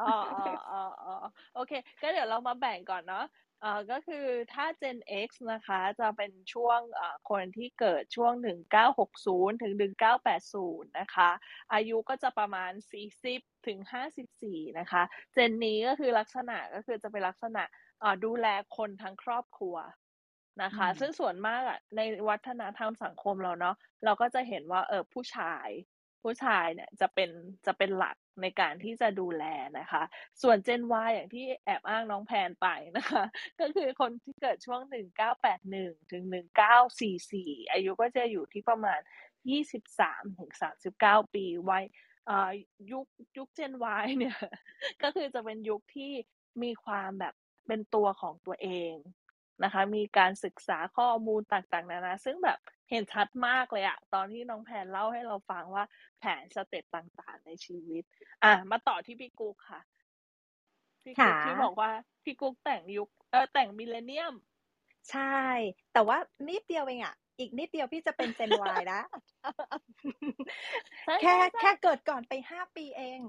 อ๋ออ๋ออ๋ออ๋อโอเค ก็เดี๋ยวเรามาแบ่งก่อนเนาะ เอ่อก็คือถ้า Gen X นะคะจะเป็นช่วงเอ่อคนที่เกิดช่วง 1960 ถึง 1980 นะคะ อายุก็จะประมาณ 40 ถึง 54 นะคะ เจนนี้ก็คือลักษณะก็คือจะเป็นลักษณะเอ่อดูแลคนทั้งครอบครัวนะคะอืมซึ่งส่วนมากอะในวัฒนธรรมสังคมเราเนาะเราก็จะเห็นว่าเออผู้ชาย ผู้ชายเนี่ยจะเป็นจะเป็นหลักในการที่จะดูแลนะคะ ส่วน Gen Y อย่างที่แอบอ้างน้องแพนไปนะคะ ก็คือคนที่เกิดช่วง 1981 ถึง 1944 อายุก็จะอยู่ที่ประมาณ 23 ถึง 39 ปีวัยอ่อยุคยุค Gen Y เนี่ย ก็คือจะเป็นยุคที่มีความแบบเป็นตัวของตัวเอง นะคะ มีการศึกษาข้อมูลต่างๆ นานา ซึ่งแบบเห็นชัดมากเลยอะตอนที่น้องแพนเล่าให้เราฟังว่าแผนสเต็ปต่างๆ ในชีวิต อะ มาต่อที่พี่กุ๊กค่ะ พี่กุ๊กค่ะที่บอกว่าพี่กุ๊กแต่งยุค เออแต่งมิเลเนียม ใช่ แต่ว่านิดเดียวเองอะอีกนิดเดียวพี่จะเป็นเจน Y แล้วใช่แค่ใช่ใช่แค่เกิดก่อนไปห้าปีเอง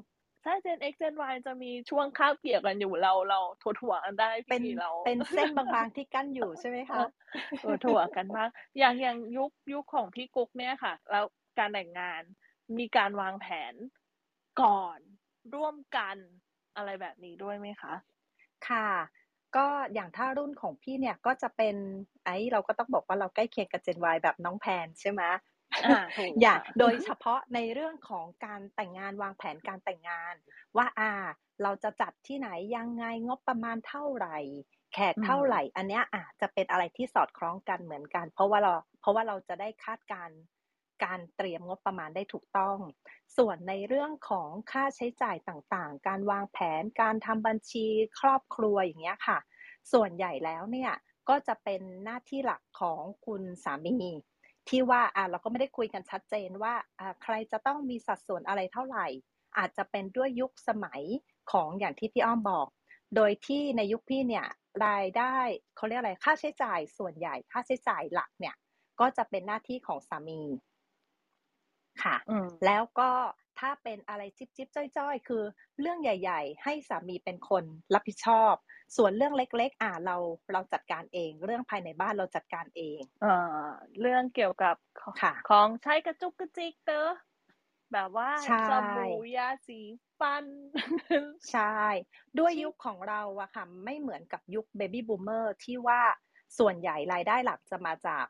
ใช่ Gen X Gen Y จะมีช่วงคาบเกี่ยวกันอยู่เราเราถั่วๆกันได้เป็นพี่เราเป็นเส้นบางๆที่กั้นอยู่ใช่ไหมคะเออถั่วๆกันมากอย่างอย่างยุคยุคของพี่กุ๊กเนี่ยค่ะ แล้วการแต่งงานมีการวางแผนก่อนร่วมกันอะไรแบบนี้ด้วยไหมคะ ค่ะ ก็อย่างถ้ารุ่นของพี่เนี่ยก็จะเป็นไอ้เราก็ต้องบอกว่าเราใกล้เคียงกับ Gen Y แบบน้องแพนใช่ไหม อ่าถูกอย่าค่ะโดยเฉพาะในเรื่องของการแต่งงานวางแผนการแต่งงาน ว่าอ่า เราจะจัดที่ไหนยังไงงบประมาณเท่าไหร่ แขกเท่าไหร่ อันเนี้ยอะจะเป็นอะไรที่สอดคล้องกันเหมือนกัน เพราะว่าเราเพราะว่าเราจะได้คาดการณ์การเตรียมงบประมาณได้ถูกต้อง ส่วนในเรื่องของค่าใช้จ่ายต่างๆ การวางแผน การทำบัญชีครอบครัวอย่างเงี้ยค่ะ ส่วนใหญ่แล้วเนี่ยก็จะเป็นหน้าที่หลักของคุณสามี ที่ว่าอะเราก็ไม่ได้คุยกันชัดเจนว่าอะใครจะต้องมีสัดส่วนอะไรเท่าไหร่ อาจจะเป็นด้วยยุคสมัยของอย่างที่พี่อ้อมบอก โดยที่ในยุคพี่เนี่ยรายได้เขาเรียกอะไรค่าใช้จ่ายส่วนใหญ่ค่าใช้จ่ายหลักเนี่ย ก็จะเป็นหน้าที่ของสามีค่ะอืมแล้วก็ ถ้าเป็นอะไรจิ๊บจิ๊บจ้อยจ้อยๆ คือเรื่องใหญ่ ๆ ให้สามีเป็นคนรับผิดชอบ ส่วนเรื่องเล็ก ๆ อ่าเราเราจัดการเอง เรื่องภายในบ้านเราจัดการเองเอ่อเรื่องเกี่ยวกับขค่ะของใช้กระจุกกระจิกเตอแบบว่าใช่สบู่ยาสีฟัน ใช่ ด้วยที่ยุคของเราอะค่ะ ไม่เหมือนกับยุค baby boomer ที่ว่าส่วนใหญ่รายได้หลักจะมาจาก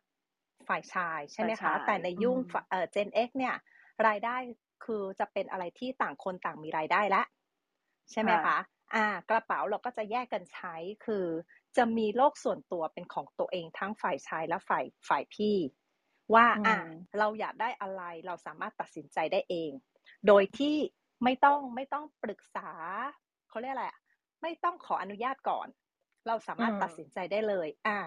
ฝ่ายชายใช่ไหมฝ่ายคะชายแต่ในยุ่งอืมเอ่อ Gen X เนี่ย รายได้ คือจะเป็นอะไรที่ต่างคนต่างมีรายได้แล้วใช่ไหมค่ะคะอ่ากระเป๋าเราก็จะแยกกันใช้คือ จะมีโลกส่วนตัวเป็นของตัวเองทั้งฝ่ายชายและฝ่ายฝ่ายพี่ ว่าอือะมเราอยากได้อะไรเราสามารถตัดสินใจได้เอง โดยที่ไม่ต้องไม่ต้องปรึกษาเขาเรียกอะไรอะไม่ต้องขออนุญาตก่อน เราสามารถอืมตัดสินใจได้เลย อ่า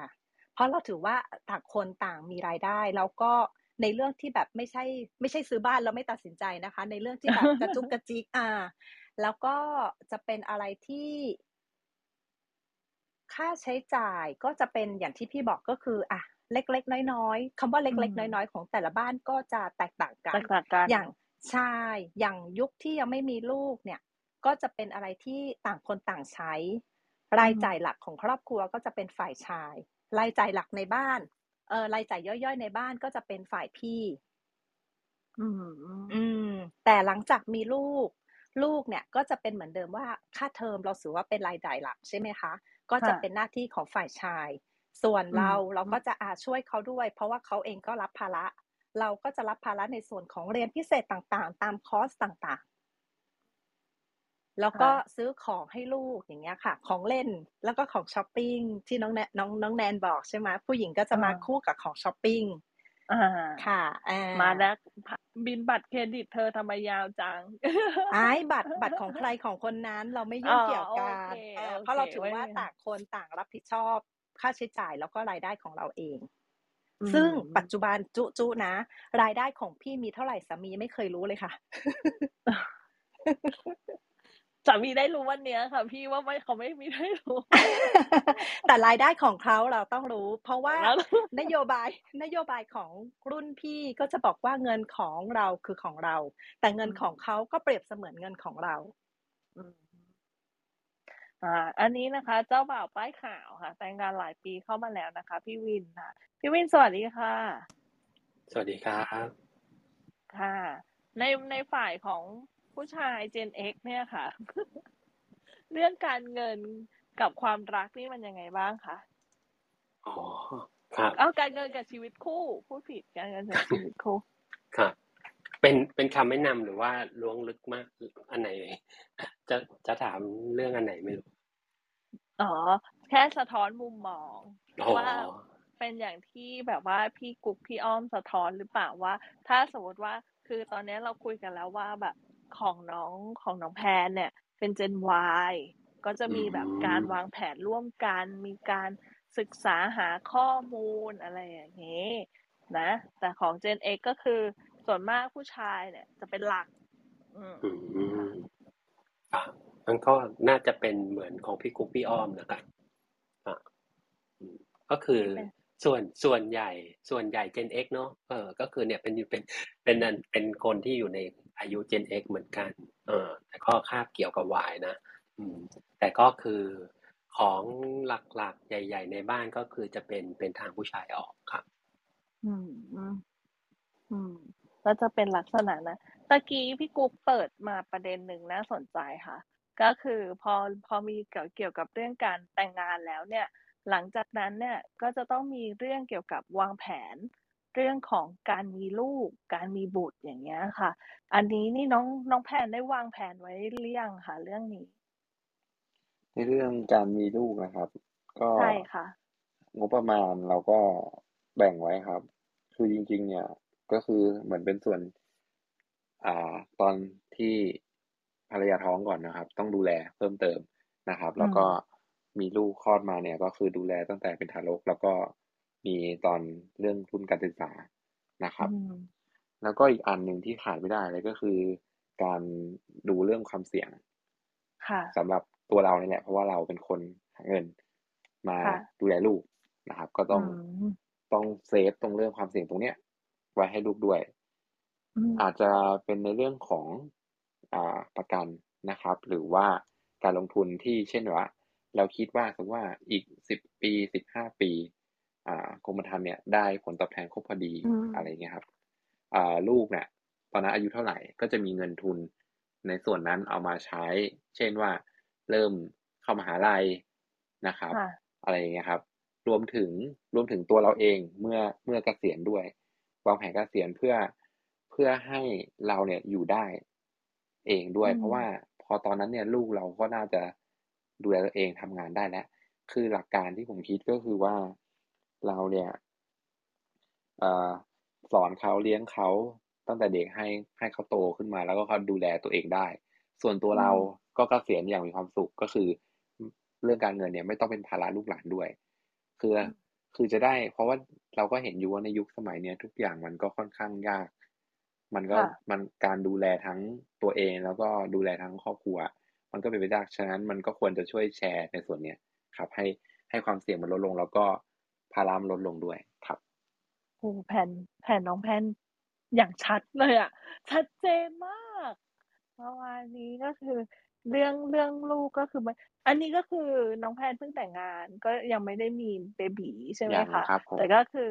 เพราะเราถือว่าต่างคนต่างมีรายได้ แล้วก็ ในเรื่องที่แบบไม่ใช่ ไม่ใช่ซื้อบ้านแล้วไม่ตัดสินใจนะคะ ในเรื่องที่แบบกระจุกกระจิกอ่า แล้วก็จะเป็นอะไรที่ ค่าใช้จ่ายก็จะเป็นอย่างที่พี่บอกก็คือ อะ เล็กๆน้อยๆคำว่าอืเล็กมๆน้อยๆ ของแต่ละบ้านก็จะแตกต่างกัแตนกต่างกันอย่างใช่อย่างยุคที่ยังไม่มีลูกเนี่ย ก็จะเป็นอะไรที่ต่างคนต่างใช้ รายจ่ายหลักของครอบครัวก็จะเป็นฝ่ายชาย รายจ่ายหลักในบ้าน เออรายจ่ายย่อยๆ ในบ้านก็จะเป็นฝ่ายพี่ อืม อืม แต่หลังจากมีลูก ลูกเนี่ยก็จะเป็นเหมือนเดิมว่าค่าเทอมเราถือว่าเป็นรายจ่ายหลักใช่ไหมคะ ก็จะค่ะเป็นหน้าที่ของฝ่ายชาย ส่วนอืมเราเราก็จะอาช่วยเขาด้วย เพราะว่าเขาเองก็รับภาระ เราก็จะรับภาระในส่วนของเรียนพิเศษต่างๆ ตามคอร์สต่างๆ แล้วก็ค่ะซื้อของให้ลูกอย่างเงี้ยค่ะ ของเล่นแล้วก็ของช้อปปิ้งที่น้องแนน้องน้องแนนบอกใช่ไหมผู้หญิงก็จะมาอ่าคู่กับของช้อปปิ้งอ่าค่ะอ่ามาแล้วบิลบัตรเครดิตเธอทำไมยาวจังไอ้บัตรบัตรของใครของคนนั้นเราไม่ยุ่งอ๋อเกี่ยวกัโอนเคเออโอเคเพราะเราถือว่าไว้ต่างคนต่างรับผิดชอบค่าใช้จ่ายแล้วก็รายได้ของเราเองอืมซึ่งปัจจุบันจุจุนะ รายได้ของพี่มีเท่าไหร่สามีไม่เคยรู้เลยค่ะ สามีได้รู้วันเนี้ยค่ะ พี่ว่าไม่เขาไม่มีได้รู้ แต่รายได้ของเขาเราต้องรู้ เพราะว่าแล้วนโยบายนโยบายของรุ่นพี่ก็จะบอกว่าเงินของเราคือของเรา แต่เงินอืมของเขาก็เปรียบเสมือนเงินของเราอืมอ่าอันนี้นะคะ เจ้าบ่าวป้ายขาวค่ะ แต่งงานหลายปีเข้ามาแล้วนะคะ พี่วินค่ะ พี่วินสวัสดีค่ะ สวัสดีครับ ค่ะ ในในฝ่ายของ ผู้ชาย Gen X เนี่ยค่ะ เรื่องการเงินกับความรักนี่มันยังไงบ้างคะอ๋อครับเอาการเงินกับชีวิตคู่พูดผิดการเงินกับชีวิตคู่ครับเป็นเป็นคำแนะนำหรือว่าล้วงลึกมากอันไหน จะจะถามเรื่องอันไหนไม่รู้อ๋อแค่สะท้อนมุมมองอ๋อว่าเป็นอย่างที่แบบว่าพี่กุ๊กพี่อ้อมสะท้อนหรือเปล่าว่า ถ้าสมมติว่าคือตอนนี้เราคุยกันแล้วว่าแบบ ของน้องของน้องแพนเนี่ย เป็น Gen Y ก็จะมีแบบการวางแผนร่วมกัน มีการศึกษาหาข้อมูลอะไรอย่างนี้นะ แต่ของ Gen X ก็คือส่วนมากผู้ชายเนี่ย จะเป็นหลัก อืมอืมอะมันก็น่าจะเป็นเหมือนของพี่กุ๊กพี่อ้อมนะครับอะอืมก็คือเป็นส่วนส่วนใหญ่ส่วนใหญ่ Gen X เนาะเออก็คือเนี่ยเป็นเป็นเป็นเป็นเป็นคนที่อยู่ใน อายุ Gen X เหมือนกัน เออแต่ก็คาบเกี่ยวกับ Y นะอืมแต่ก็คือของหลักๆ ใหญ่ ๆ ในบ้านก็คือจะเป็นเป็นทางผู้ชายออกครับอืมอืมอืมก็จะเป็นลักษณะนะตะกี้พี่กุ๊กเปิดมาประเด็นหนึ่งน่าสนใจค่ะ ก็คือพอพอมีเกี่ยวเกี่ยวกับเรื่องการแต่งงานแล้วเนี่ย หลังจากนั้นเนี่ยก็จะต้องมีเรื่องเกี่ยวกับวางแผน เรื่องของการมีลูก การมีบุตรอย่างเงี้ยค่ะ อันนี้นี่น้องน้องแพนได้วางแผนไว้หรือยังคะเรื่องนี้ ในเรื่องการมีลูกนะครับ ก็ใช่ค่ะ งบประมาณเราก็แบ่งไว้ครับ คือจริง ๆ เนี่ยก็คือเหมือนเป็นส่วน อ่า ตอนที่ภรรยาท้องก่อนนะครับ ต้องดูแลเพิ่มเติมนะครับ แล้วก็มีลูกคลอดมาเนี่ย ก็คือดูแลตั้งแต่เป็นทารก แล้วก็ มีตอนเรื่องทุนการศึกษานะครับอืมแล้วก็อีกอันหนึ่งที่ขาดไม่ได้เลยก็คือ การดูเรื่องความเสี่ยงค่ะสำหรับตัวเราเนี่ยแหละเพราะว่าเราเป็นคนหาเงิน มาค่ะดูแลลูกนะครับ ก็ต้องอืมต้องเซฟตรงเรื่องความเสี่ยงตรงเนี้ย ไว้ให้ลูกด้วยอืมอาจจะเป็นในเรื่องของอ่าประกันนะครับ หรือว่าการลงทุนที่เช่นว่า เราคิดว่าสมมติว่าอีกสิบปีสิบห้าปีอ่า กรมธรรม์เนี่ยได้ผลตอบแทนครบพอดีอืมอะไรเงี้ยครับอ่าลูกเนี่ยตอนนั้นอายุเท่าไหร่ก็จะมีเงินทุนในส่วนนั้นเอามาใช้ เช่นว่าเริ่มเข้ามหาลัยนะครับค่ะอะไรอย่างเงี้ยครับ รวมถึงรวมถึงตัวเราเองเมื่อเมื่อเกษียณด้วยวางแผนเกษียณเพื่อเพื่อให้เราเนี่ยอยู่ได้เองด้วยอืมเพราะว่าพอตอนนั้นเนี่ยลูกเราก็น่าจะดูแลตัวเองทำงานได้แล้วคือหลักการที่ผมคิดก็คือว่า เราเนี่ยเอ่อสอนเขาเลี้ยงเขาตั้งแต่เด็กให้ให้เขาโตขึ้นมา แล้วก็เขาดูแลตัวเองได้ ส่วนตัวเราก็เกษียณอย่างมีความสุขก็คือ เรื่องการเงินเนี่ยไม่ต้องเป็นภาระลูกหลานด้วย คือคือจะได้เพราะว่าเราก็เห็นอยู่ว่าในยุคสมัยเนี้ยทุกอย่างมันก็ค่อนข้างยาก มันก็ค่ะมันการดูแลทั้งตัวเองแล้วก็ดูแลทั้งครอบครัว มันก็เป็นไปได้ฉะนั้นมันก็ควรจะช่วยแชร์ในส่วนเนี้ยครับ ให้ให้ความเสี่ยงมันลดลงแล้วก็ ภาระมันลดลงด้วยครับโอ้แผนแผนน้องแพนอย่างชัดเลยอะ ชัดเจนมากประมาณนี้ก็คือ เรื่องเรื่องลูกก็คือมันอันนี้ก็คือน้องแพนเพิ่งแต่งงาน ก็ยังไม่ได้มีเบบีใช่ไหมยังคะครับผมแต่ก็คือ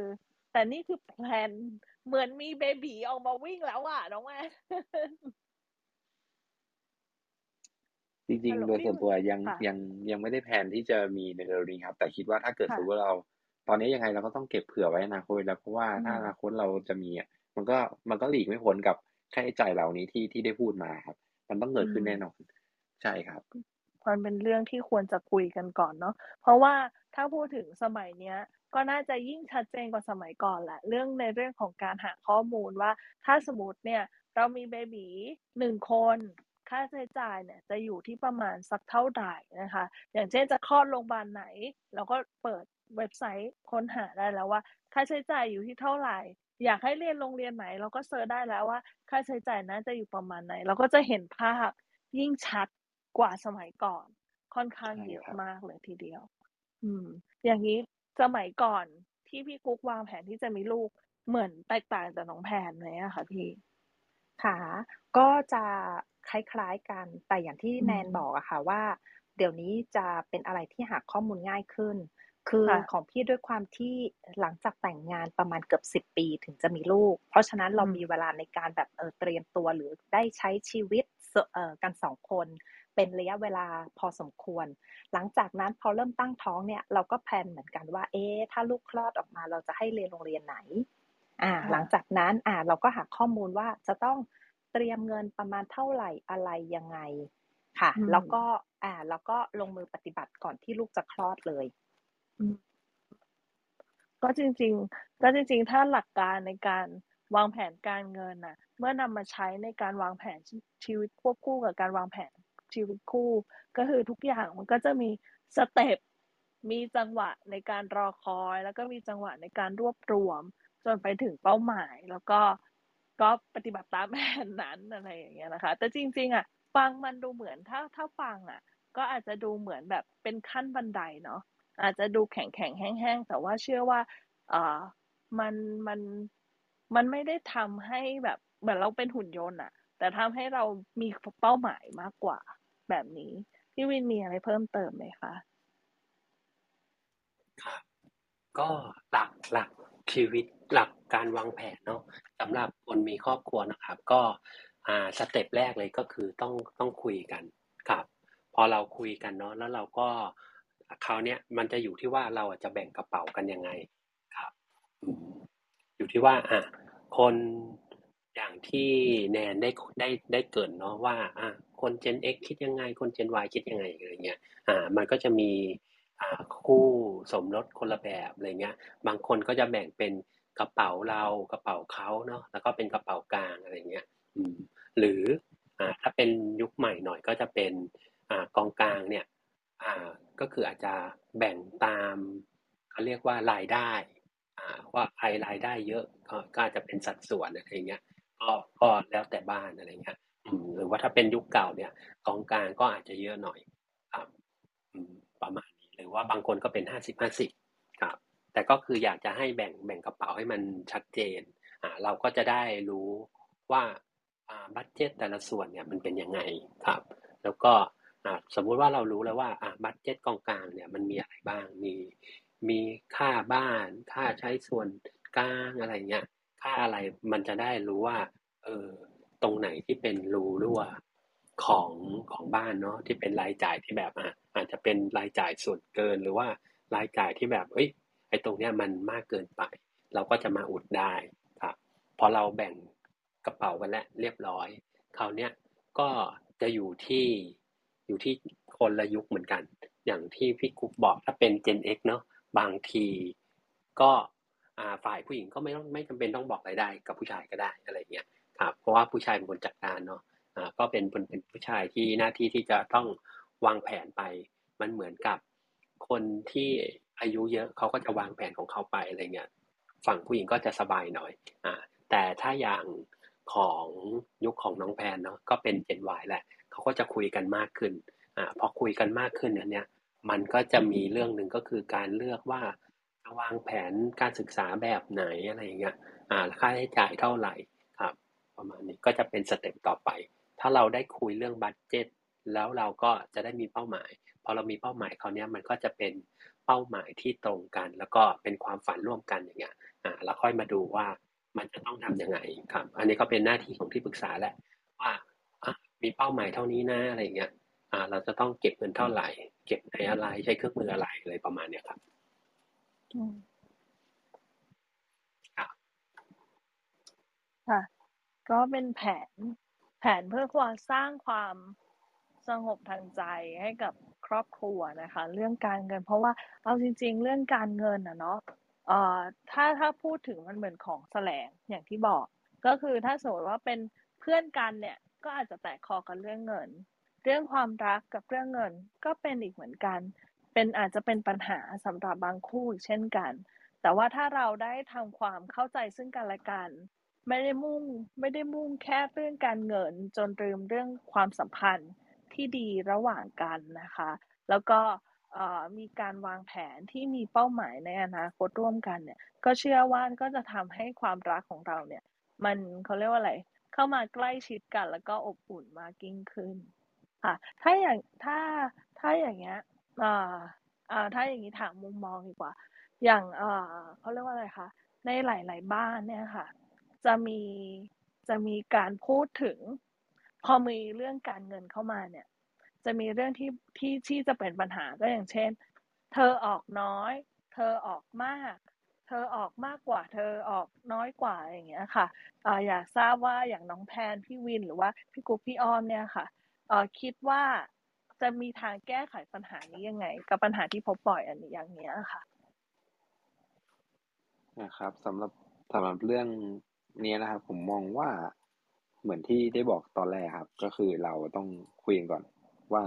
แต่นี่คือแพลนเหมือนมีเบบีออกมาวิ่งแล้วอะน้องแพนจริงฮัลโหลๆโดยส่วนตัวยังค่ะยังยังไม่ได้แผนที่จะมีในเร็วๆนี้ครับ แต่คิดว่าถ้าเกิดค่ะสมมติว่าเรา ตอนนี้ยังไงเราก็ต้องเก็บเผื่อไว้อนาคตไว้แล้วเพราะว่าอืมถ้าอนาคตเราจะมีอะมันก็มันก็หลีกไม่พ้นกับค่าใช้จ่ายเหล่านี้ที่ที่ได้พูดมาครับ มันต้องเกิดขึ้นแน่นอนใช่ครับมันเป็นเรื่องที่ควรจะคุยกันก่อนเนาะเพราะว่าถ้าพูดถึงสมัยเนี้ย ก็น่าจะยิ่งชัดเจนกว่าสมัยก่อนแหละ เรื่องในเรื่องของการหาข้อมูลว่า ถ้าสมมติเนี่ยเรามีเบบีหนึ่งคนค่าใช้จ่ายเนี่ยจะอยู่ที่ประมาณสักเท่าไหร่นะคะ อย่างเช่นจะคลอดโรงพยาบาลไหน เราก็เปิด เว็บไซต์ค้นหาได้แล้วว่า ค่าใช้จ่ายอยู่ที่เท่าไหร่ อยากให้เรียนโรงเรียนไหน เราก็เซิร์ชได้แล้วว่า ค่าใช้จ่ายน่าจะอยู่ประมาณไหน เราก็จะเห็นภาพยิ่งชัดกว่าสมัยก่อน ค่อนข้างใช่เยอะมากเลยทีเดียว อืม อย่างนี้สมัยก่อนที่พี่กุ๊กวางแผนที่จะมีลูกเหมือนแตกต่างจากน้องแพนไหมอะคะพี่ค่ะก็จะคล้ายๆกันแต่อย่างที่แนนบอกอะค่ะว่า เดี๋ยวนี้จะเป็นอะไรที่หาข้อมูลง่ายขึ้น คือค่ะของพี่ด้วยความที่หลังจากแต่งงานประมาณเกือบสิบปีถึงจะมีลูก เพราะฉะนั้นเราอืมมีเวลาในการแบบเออเตรียมตัวหรือได้ใช้ชีวิตสเอ่อกันสองคนเป็นระยะเวลาพอสมควร หลังจากนั้นพอเริ่มตั้งท้องเนี่ยเราก็แพลนเหมือนกันว่า เอ๊ะถ้าลูกคลอดออกมาเราจะให้เรียนโรงเรียนไหน อ่าค่ะหลังจากนั้นอ่าเราก็หาข้อมูลว่าจะต้องเตรียมเงินประมาณเท่าไหร่อะไรยังไงค่ะอืมแล้วก็อ่าแล้วก็ลงมือปฏิบัติก่อนที่ลูกจะคลอดเลย อืม ก็จริง ๆ ก็จริง ๆ ถ้าหลักการในการวางแผนการเงินน่ะ เมื่อนำมาใช้ในการวางแผนชีวิตควบคู่กับการวางแผนชีวิตคู่ ก็คือทุกอย่างมันก็จะมีสเต็ป มีจังหวะในการรอคอย แล้วก็มีจังหวะในการรวบรวม จนไปถึงเป้าหมาย แล้วก็ ก็ปฏิบัติตาม แผนนั้น อะไรอย่างเงี้ยนะคะ แต่จริง ๆ อะ ฟังมันดูเหมือนถ้าถ้าฟังอะ ก็อาจจะดูเหมือนแบบเป็นขั้นบันไดเนาะ อาจจะดูแข็งแข็งแห้งๆ แต่ว่าเชื่อว่าเอ่อมันมันมันไม่ได้ทำให้แบบเหมือนเราเป็นหุ่นยนต์อะแต่ทำให้เรามีเป้าหมายมากกว่าแบบนี้พี่วินมีอะไรเพิ่มเติมไหมคะครับก็หลักหลักชีวิตหลักการวางแผนเนาะสำหรับคนมีครอบครัวนะครับ ก็อ่าสเต็ปแรกเลยก็คือต้องต้องคุยกันครับ พอเราคุยกันเนาะแล้วเราก็ คราวเนี้ยมันจะอยู่ที่ว่าเราจะแบ่งกระเป๋ากันยังไงครับอยู่ที่ว่าอะคนอย่างที่แนนได้ได้ได้เกิดเนาะว่าอะคน Gen X คิดยังไง คน Gen Y คิดยังไงอะไรเงี้ยอ่ามันก็จะมีอ่าคู่สมรสคนละแบบอะไรเงี้ย บางคนก็จะแบ่งเป็นกระเป๋าเรากระเป๋าเขาเนาะแล้วก็เป็นกระเป๋ากลางอะไรเงี้ยหรืออ่าถ้าเป็นยุคใหม่หน่อยก็จะเป็นอ่ากองกลางเนี่ย อ่าก็คืออาจจะแบ่งตามเขาเรียกว่ารายได้อ่าว่าใครรายได้เยอะก็อาจจะเป็นสัดส่วนอะไรเงี้ยก็ก็แล้วแต่บ้านอะไรเงี้ยหรือว่าถ้าเป็นยุคเก่าเนี่ยกองกลางก็อาจจะเยอะหน่อยครับประมาณนี้หรือว่าบางคนก็เป็นห้าสิบห้าสิบครับ แต่ก็คืออยากจะให้แบ่งแบ่งกระเป๋าให้มันชัดเจนอ่าเราก็จะได้รู้ว่าอ่าบัตเจตแต่ละส่วนเนี่ยมันเป็นยังไงครับ แล้วก็ สมมุติว่าเรารู้แล้วว่าบัตเจ็ตกองกลางเนี่ยมันมีอะไรบ้าง มีมีค่าบ้าน ค่าใช้ส่วนกลางอะไรเงี้ย ค่าอะไรมันจะได้รู้ว่า เออตรงไหนที่เป็นรูรั่วของของบ้านเนาะที่เป็นรายจ่ายที่แบบอะอาจจะเป็นรายจ่ายส่วนเกินหรือว่ารายจ่ายที่แบบเอ้ยไอ้ตรงเนี้ยมันมากเกินไป เราก็จะมาอุดได้ครับพอเราแบ่งกระเป๋ากันแล้วเรียบร้อยคราวเนี้ยก็จะอยู่ที่ อยู่ที่คนละยุคเหมือนกัน อย่างที่พี่กุ๊กบอกถ้าเป็น Gen X เนาะบางทีก็ฝ่ายผู้หญิงก็ไม่ต้องไม่จำเป็นต้องบอกรายได้กับผู้ชายก็ได้อะไรเงี้ยครับเพราะว่าผู้ชายเป็นคนจัดการเนาะก็เป็นเป็นผู้ชายที่หน้าที่ที่จะต้องวางแผนไป มันเหมือนกับคนที่อายุเยอะเขาก็จะวางแผนของเขาไปอะไรเงี้ยฝั่งผู้หญิงก็จะสบายหน่อยอ่าแต่ถ้าอย่างของยุคของน้องแพนเนาะก็เป็นเจนวแหละ เขาก็จะคุยกันมากขึ้นอ่าพอคุยกันมากขึ้นเนี่ยมันก็จะมีเรื่องหนึ่งก็คือการเลือกว่าวางแผนการศึกษาแบบไหนอะไรเงี้ยอ่าค่าใช้จ่ายเท่าไหร่ครับ ประมาณนี้ก็จะเป็นสเต็ปต่อไป ถ้าเราได้คุยเรื่องบัตเจ็ตแล้วเราก็จะได้มีเป้าหมายพอเรามีเป้าหมายคราวนี้มันก็จะเป็นเป้าหมายที่ตรงกัน แล้วก็เป็นความฝันร่วมกันอย่างเงี้ยอ่าแล้วค่อยมาดูว่ามันจะต้องทํำยังไงครับ อันนี้ก็เป็นหน้าที่ของที่ปรึกษาแหละว่า มีเป้าหมายเท่านี้นะอะไรเงี้ยอ่า เราจะต้องเก็บเงินเท่าไหร่ เก็บในอะไรใช้เครื่องมืออะไรอะไรประมาณเนี้ยครับค่ะ ก็เป็นแผนแผนเพื่อความสร้างความสงบทางใจให้กับครอบครัวนะคะ เรื่องการเงิน เพราะว่าเอาจริง ๆ เรื่องการเงินอะเนาะเอ่อถ้าถ้าพูดถึงมันเหมือนของแสลงอย่างที่บอก ก็คือถ้าสมมติว่าเป็นเพื่อนกันเนี่ย ก็อาจจะแตกคอกันเรื่องเงิน เรื่องความรักกับเรื่องเงินก็เป็นอีกเหมือนกัน เป็นอาจจะเป็นปัญหาสำหรับบางคู่เช่นกัน แต่ว่าถ้าเราได้ทำความเข้าใจซึ่งกันและกัน ไม่ได้มุ่งไม่ได้มุ่งแค่เรื่องการเงิน จนลืมเรื่องความสัมพันธ์ที่ดีระหว่างกันนะคะ แล้วก็มีการวางแผนที่มีเป้าหมายในอนาคตร่วมกันเนี่ย ก็เชื่อว่าก็จะทำให้ความรักของเราเนี่ย มันเขาเรียกว่าอะไร เข้ามาใกล้ชิดกัน แล้วก็อบอุ่นมากยิ่งขึ้นค่ะ ถ้าอย่างถ้าถ้าอย่างเงี้ยอ่าอ่าถ้าอย่างนี้ถามมุมมองดีกว่า อย่างเอ่อเขาเรียกว่าอะไรคะในหลาย ๆ บ้านเนี่ยค่ะ จะมีจะมีการพูดถึง พอมีเรื่องการเงินเข้ามาเนี่ย จะมีเรื่องที่ที่ที่จะเป็นปัญหาก็อย่างเช่น เธอออกน้อย เธอออกมาก เธอออกมากกว่า เธอออกน้อยกว่าอย่างเงี้ยค่ะออยากทราบว่าอย่างน้องแพนพี่วินหรือว่าพี่กุ๊กพี่อ้อมเนี่ยค่ะอคิดว่าจะมีทางแก้ไขปัญหานี้ยังไง กับปัญหาที่พบบ่อยอันนี้อย่างเนี้ยค่ะนะครับสำหรับสำหรับเรื่องนี้นะครับ ผมมองว่าเหมือนที่ได้บอกตอนแรกครับ ก็คือเราต้องคุยกันก่อน ว่า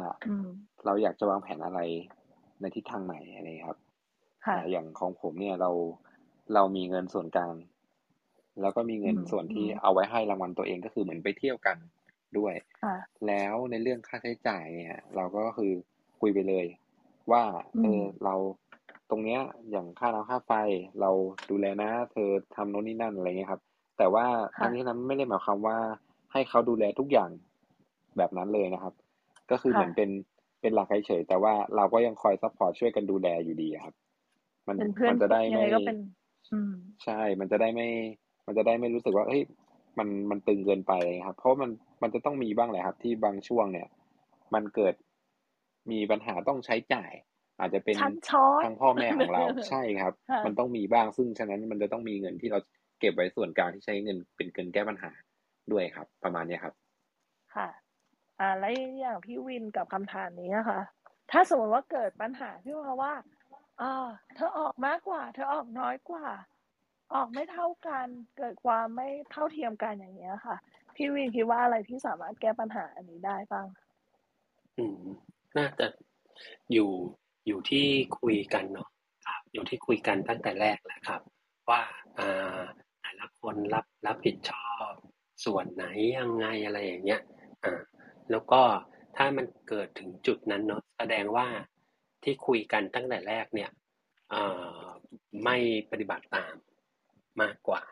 เราอยากจะวางแผนอะไรในทิศทางไหนอะไรครับอย่างของผมเนี่ยเรา เรามีเงินส่วนกลางแล้วก็มีเงินส่วนที่เอาไว้ให้รางวัลตัวเองก็คือเหมือนไปเที่ยวกันด้วยแล้วในเรื่องค่าใช้จ่ายเนี่ยเราก็คือคุยไปเลย ว่าเออเราตรงเนี้ยอย่างค่าน้ำค่าไฟเราดูแลนะ เธอทำโน่นนี่นั่นอะไรเงี้ยครับ แต่ว่าค่ะทั้งนี้ทั้งนั้นไม่ได้หมายความว่าให้เขาดูแลทุกอย่างแบบนั้นเลยนะครับ ก็คือค่ะเหมือนเป็นเป็นหลักเฉยๆแต่ว่าเราก็ยังคอย support ช่วยกันดูแลอยู่ดีอะครับ มันเป็นเพื่อนมันจะได้ยังไม่ไงก็เป็น อืม ใช่ มันจะได้ไม่ มันจะได้ไม่รู้สึกว่า เฮ้ย มัน มันตึงเกินไปอะไรเงี้ยครับ เพราะมัน มันจะต้องมีบ้างแหละครับ ที่บางช่วงเนี่ย มันเกิดมีปัญหาต้องใช้จ่าย อาจจะเป็นชั้นช็อตทางพ่อแม่ของเรา ใช่ครับ ค่ะ มันต้องมีบ้าง ซึ่งฉะนั้นมันจะต้องมีเงินที่เราเก็บไว้ส่วนกลางที่ใช้เงินเป็นเงินแก้ปัญหาด้วยครับ ประมาณเนี้ยครับ ค่ะ อ่าแล้วอย่างพี่วินกับคำถามนี้นะคะ ถ้าสมมติว่าเกิดปัญหาที่ว่าว่า อ่าเธอออกมากกว่า เธอออกน้อยกว่า ออกไม่เท่ากัน เกิดความไม่เท่าเทียมกันอย่างเงี้ยค่ะ พี่วินคิดว่าอะไรที่สามารถแก้ปัญหาอันนี้ได้บ้าง อืม น่าจะอยู่อยู่ที่คุยกันเนาะครับ อยู่ที่คุยกันตั้งแต่แรกแหละครับ ว่าอ่าแต่ละคนรับรับผิดชอบ ส่วนไหนยังไงอะไรอย่างเงี้ย อ่า แล้วก็ถ้ามันเกิดถึงจุดนั้นเนาะแสดงว่า ที่คุยกันตั้งแต่แรกเนี่ยอ่าไม่ปฏิบัติตามมากกว่า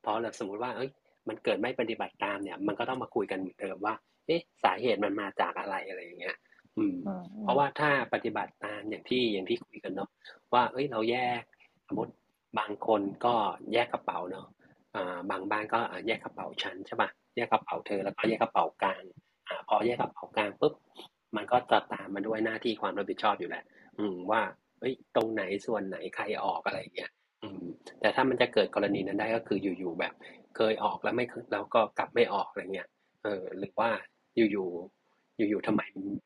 เพราะเราสมมุติว่าเอ้ยมันเกิดไม่ปฏิบัติตามเนี่ย มันก็ต้องมาคุยกันเหมือนเดิมว่า เอ๊ะสาเหตุมันมาจากอะไรอะไรอย่างเงี้ย อืมอืมเพราะว่าถ้าปฏิบัติตามอย่างที่อย่างที่คุยกันเนาะว่า เอ้ยเราแยกสมมติบางคนก็แยกกระเป๋าเนาะอ่าบางบ้านก็อ่าแยกกระเป๋าชั้นใช่ปะแยกกระเป๋าเธอแล้วก็แยกกระเป๋ากลางอ่าพอแยกกระเป๋ากลางปุ๊บ มันก็จะตามมาด้วยหน้าที่ความรับผิดชอบอยู่แหละ อืมว่าเอ้ยตรงไหนส่วนไหนใครออกอะไรอย่างเงี้ยอืม แต่ถ้ามันจะเกิดกรณีนั้นได้ก็คืออยู่ๆแบบ เคยออกแล้วไม่แล้วก็กลับไม่ออกอะไรเงี้ยเออ หรือว่าอยู่ๆอยู่ๆทำไม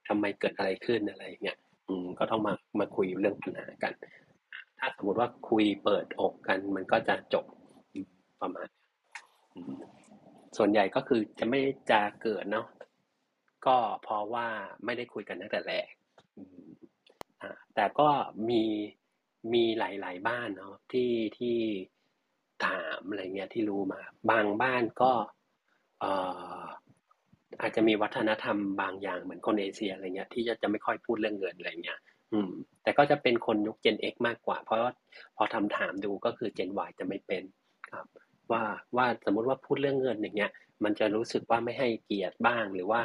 ทำไมเกิดอะไรขึ้นอะไรเงี้ยอืมก็ต้องมามาคุยเรื่องปัญหากัน ถ้าสมมติว่าคุยเปิดอกกัน มันก็จะจบประมาณส่วนใหญ่ก็คือจะไม่จะเกิดเนาะ ก็เพราะว่าไม่ได้คุยกันตั้งแต่แรกแต่ก็มีมีหลาย ๆ บ้านเนาะที่ที่ถามอะไรเงี้ยที่รู้มา บางบ้านก็เอ่ออาจจะมีวัฒนธรรมบางอย่างเหมือนคนเอเชียอะไรเงี้ย ที่จะจะไม่ค่อยพูดเรื่องเงินอะไรเงี้ย อืม แต่ก็จะเป็นคนยุค Gen X มากกว่า เพราะพอทำถามดูก็คือ Gen Y จะไม่เป็นครับ ว่าว่าสมมุติว่าพูดเรื่องเงินอย่างเงี้ย มันจะรู้สึกว่าไม่ให้เกียรติบ้างหรือว่า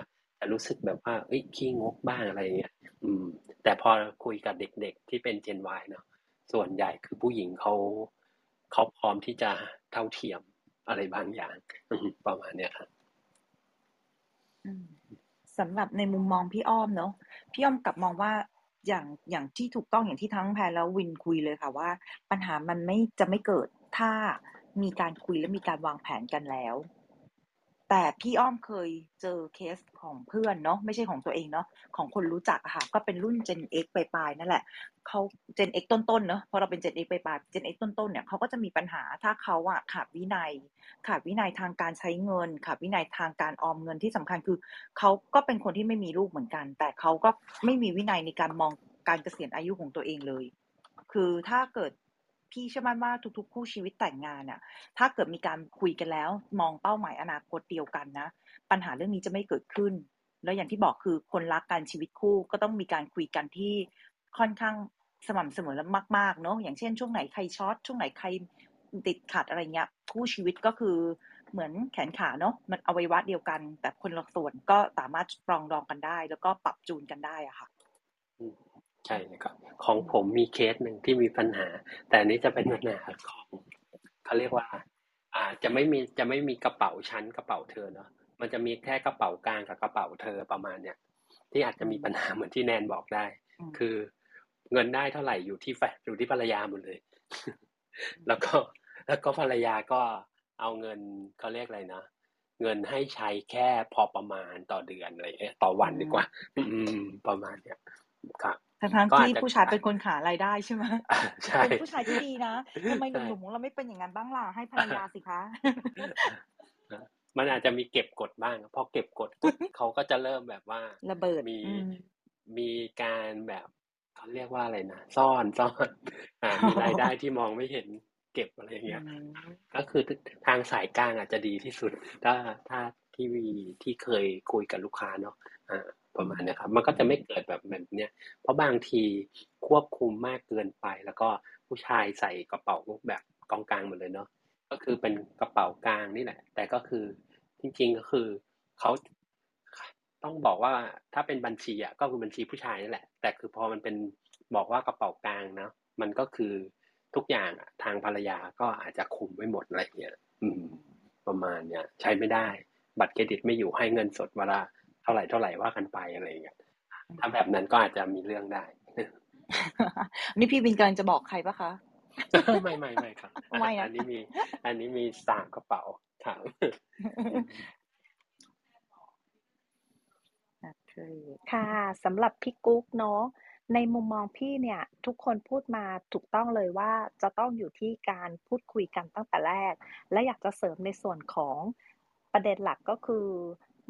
รู้สึกแบบว่าเอ้ยขี้งกบ้างอะไรอย่างเงี้ยอืม แต่พอคุยกับเด็กๆที่เป็น Gen Y เนาะส่วนใหญ่คือผู้หญิงเขาเขาพร้อมที่จะเท่าเทียมอะไรบางอย่างประมาณเนี้ยครับสำหรับในมุมมองพี่อ้อมเนอะพี่อ้อมกลับมองว่าอย่างอย่างที่ถูกต้องอย่างที่ทั้งแพรแล้ววินคุยเลยค่ะว่า ปัญหามันไม่จะไม่เกิดถ้ามีการคุยและมีการวางแผนกันแล้ว แต่พี่อ้อมเคยเจอเคสของเพื่อนเนาะไม่ใช่ของตัวเองเนาะของคนรู้จักอะค่ะ ก็เป็นรุ่น Gen X ปลายๆนั่นแหละเขา Gen X ต้นๆเนาะพอเราเป็น Gen X ปลายๆ Gen X ต้นๆเนี่ยเขาก็จะมีปัญหาถ้าเขาอะขาดวินัย ขาดวินัยทางการใช้เงิน ขาดวินัยทางการออมเงินที่สำคัญคือเขาก็เป็นคนที่ไม่มีลูกเหมือนกัน แต่เขาก็ไม่มีวินัยในการมองการเกษียณอายุของตัวเองเลย คือถ้าเกิด พี่เชื่อมั่นว่าทุกๆ คู่ชีวิตแต่งงานน่ะถ้าเกิดมีการคุยกันแล้ว มองเป้าหมายอนาคตเดียวกันนะ ปัญหาเรื่องนี้จะไม่เกิดขึ้น แล้วอย่างที่บอกคือคนรักกันชีวิตคู่ก็ต้องมีการคุยกันที่ค่อนข้างสม่ำเสมอและมากๆเนาะอย่างเช่นช่วงไหนใครช็อตช่วงไหนใครติดขัดอะไรเงี้ยคู่ชีวิตก็คือเหมือนแขนขาเนาะมันอวัยวะเดียวกัน แต่คนละส่วนก็สามารถปรองดองกันได้ แล้วก็ปรับจูนกันได้อะค่ะ ใช่นะครับ ของผมมีเคสหนึ่งที่มีปัญหา แต่อันนี้จะเป็นปัญหาของเขาเรียกว่า อ่าจะไม่มีจะไม่มีกระเป๋าชั้นกระเป๋าเธอเนาะมันจะมีแค่กระเป๋ากลางกับกระเป๋าเธอประมาณเนี้ยที่อาจจะมีปัญหาเหมือนที่แนนบอกได้อืมคือเงินได้เท่าไหร่อยู่ที่แฟนอยู่ที่ภรรยาหมดเลย แล้วก็แล้วก็ภรรยาก็เอาเงินเขาเรียกอะไรนะเงินให้ใช้แค่พอประมาณต่อเดือนอะไรเงี้ยต่อวันดีกว่า อืมประมาณเนี้ยครับ ทั้งๆก็อาจที่จะผู้ชายเป็นคนหารายได้ใช่ไหมใช่เป็นผู้ชายที่ดีนะทำไมหใช่นุ่มๆของเราไม่เป็นอย่างนั้นบ้างล่ะให้ภรรยาสิคะมันอาจจะมีเก็บกดบ้างพอเก็บกดปุ๊บเขาก็จะเริ่มแบบว่าระเบิดมีอืมมีการแบบเขาเรียกว่าอะไรนะซ่อนซ่อนอ่ามีรายได้ที่มองไม่เห็นเก็บอะไรอย่างเงี้ยอืมก็คือทางสายกลางอาจจะดีที่สุด ถ้าถ้าที่วีที่เคยคุยกับลูกค้าเนาะอ่า ประมาณนี้ครับมันก็จะไม่เกิดแบบแบบเนี้ยเพราะบางทีควบคุมมากเกินไป แล้วก็ผู้ชายใส่กระเป๋าแบบกองกลางหมดเลยเนาะก็คือเป็นกระเป๋ากลางนี่แหละ แต่ก็คือจริง ๆก็คือเขาต้องบอกว่าถ้าเป็นบัญชีอะก็คือบัญชีผู้ชายนี่แหละ แต่คือพอมันเป็นบอกว่ากระเป๋ากลางเนาะมันก็คือทุกอย่างอะ ทางภรรยาก็อาจจะคุมไว้หมดอะไรเงี้ยอืม ประมาณเนี้ยใช้ไม่ได้ บัตรเครดิตไม่อยู่ให้เงินสดเวลา ท่าไหร่เท่าไหร่ว่ากันไปอะไรเงี้ยถ้าแบบนั้นก็อาจจะมีเรื่องได้ นี่พี่วินกำลังจะบอกใครปะคะไม่ไม่ไม่ครับไม่นะอันนี้มี อันนี้มีสามกระเป๋าครับโอเคค่ะสำหรับพี่กุ๊กเนาะในมุมมองพี่เนี่ย ทุกคนพูดมาถูกต้องเลยว่าจะต้องอยู่ที่การพูดคุยกันตั้งแต่แรก และอยากจะเสริมในส่วนของประเด็นหลักก็คือ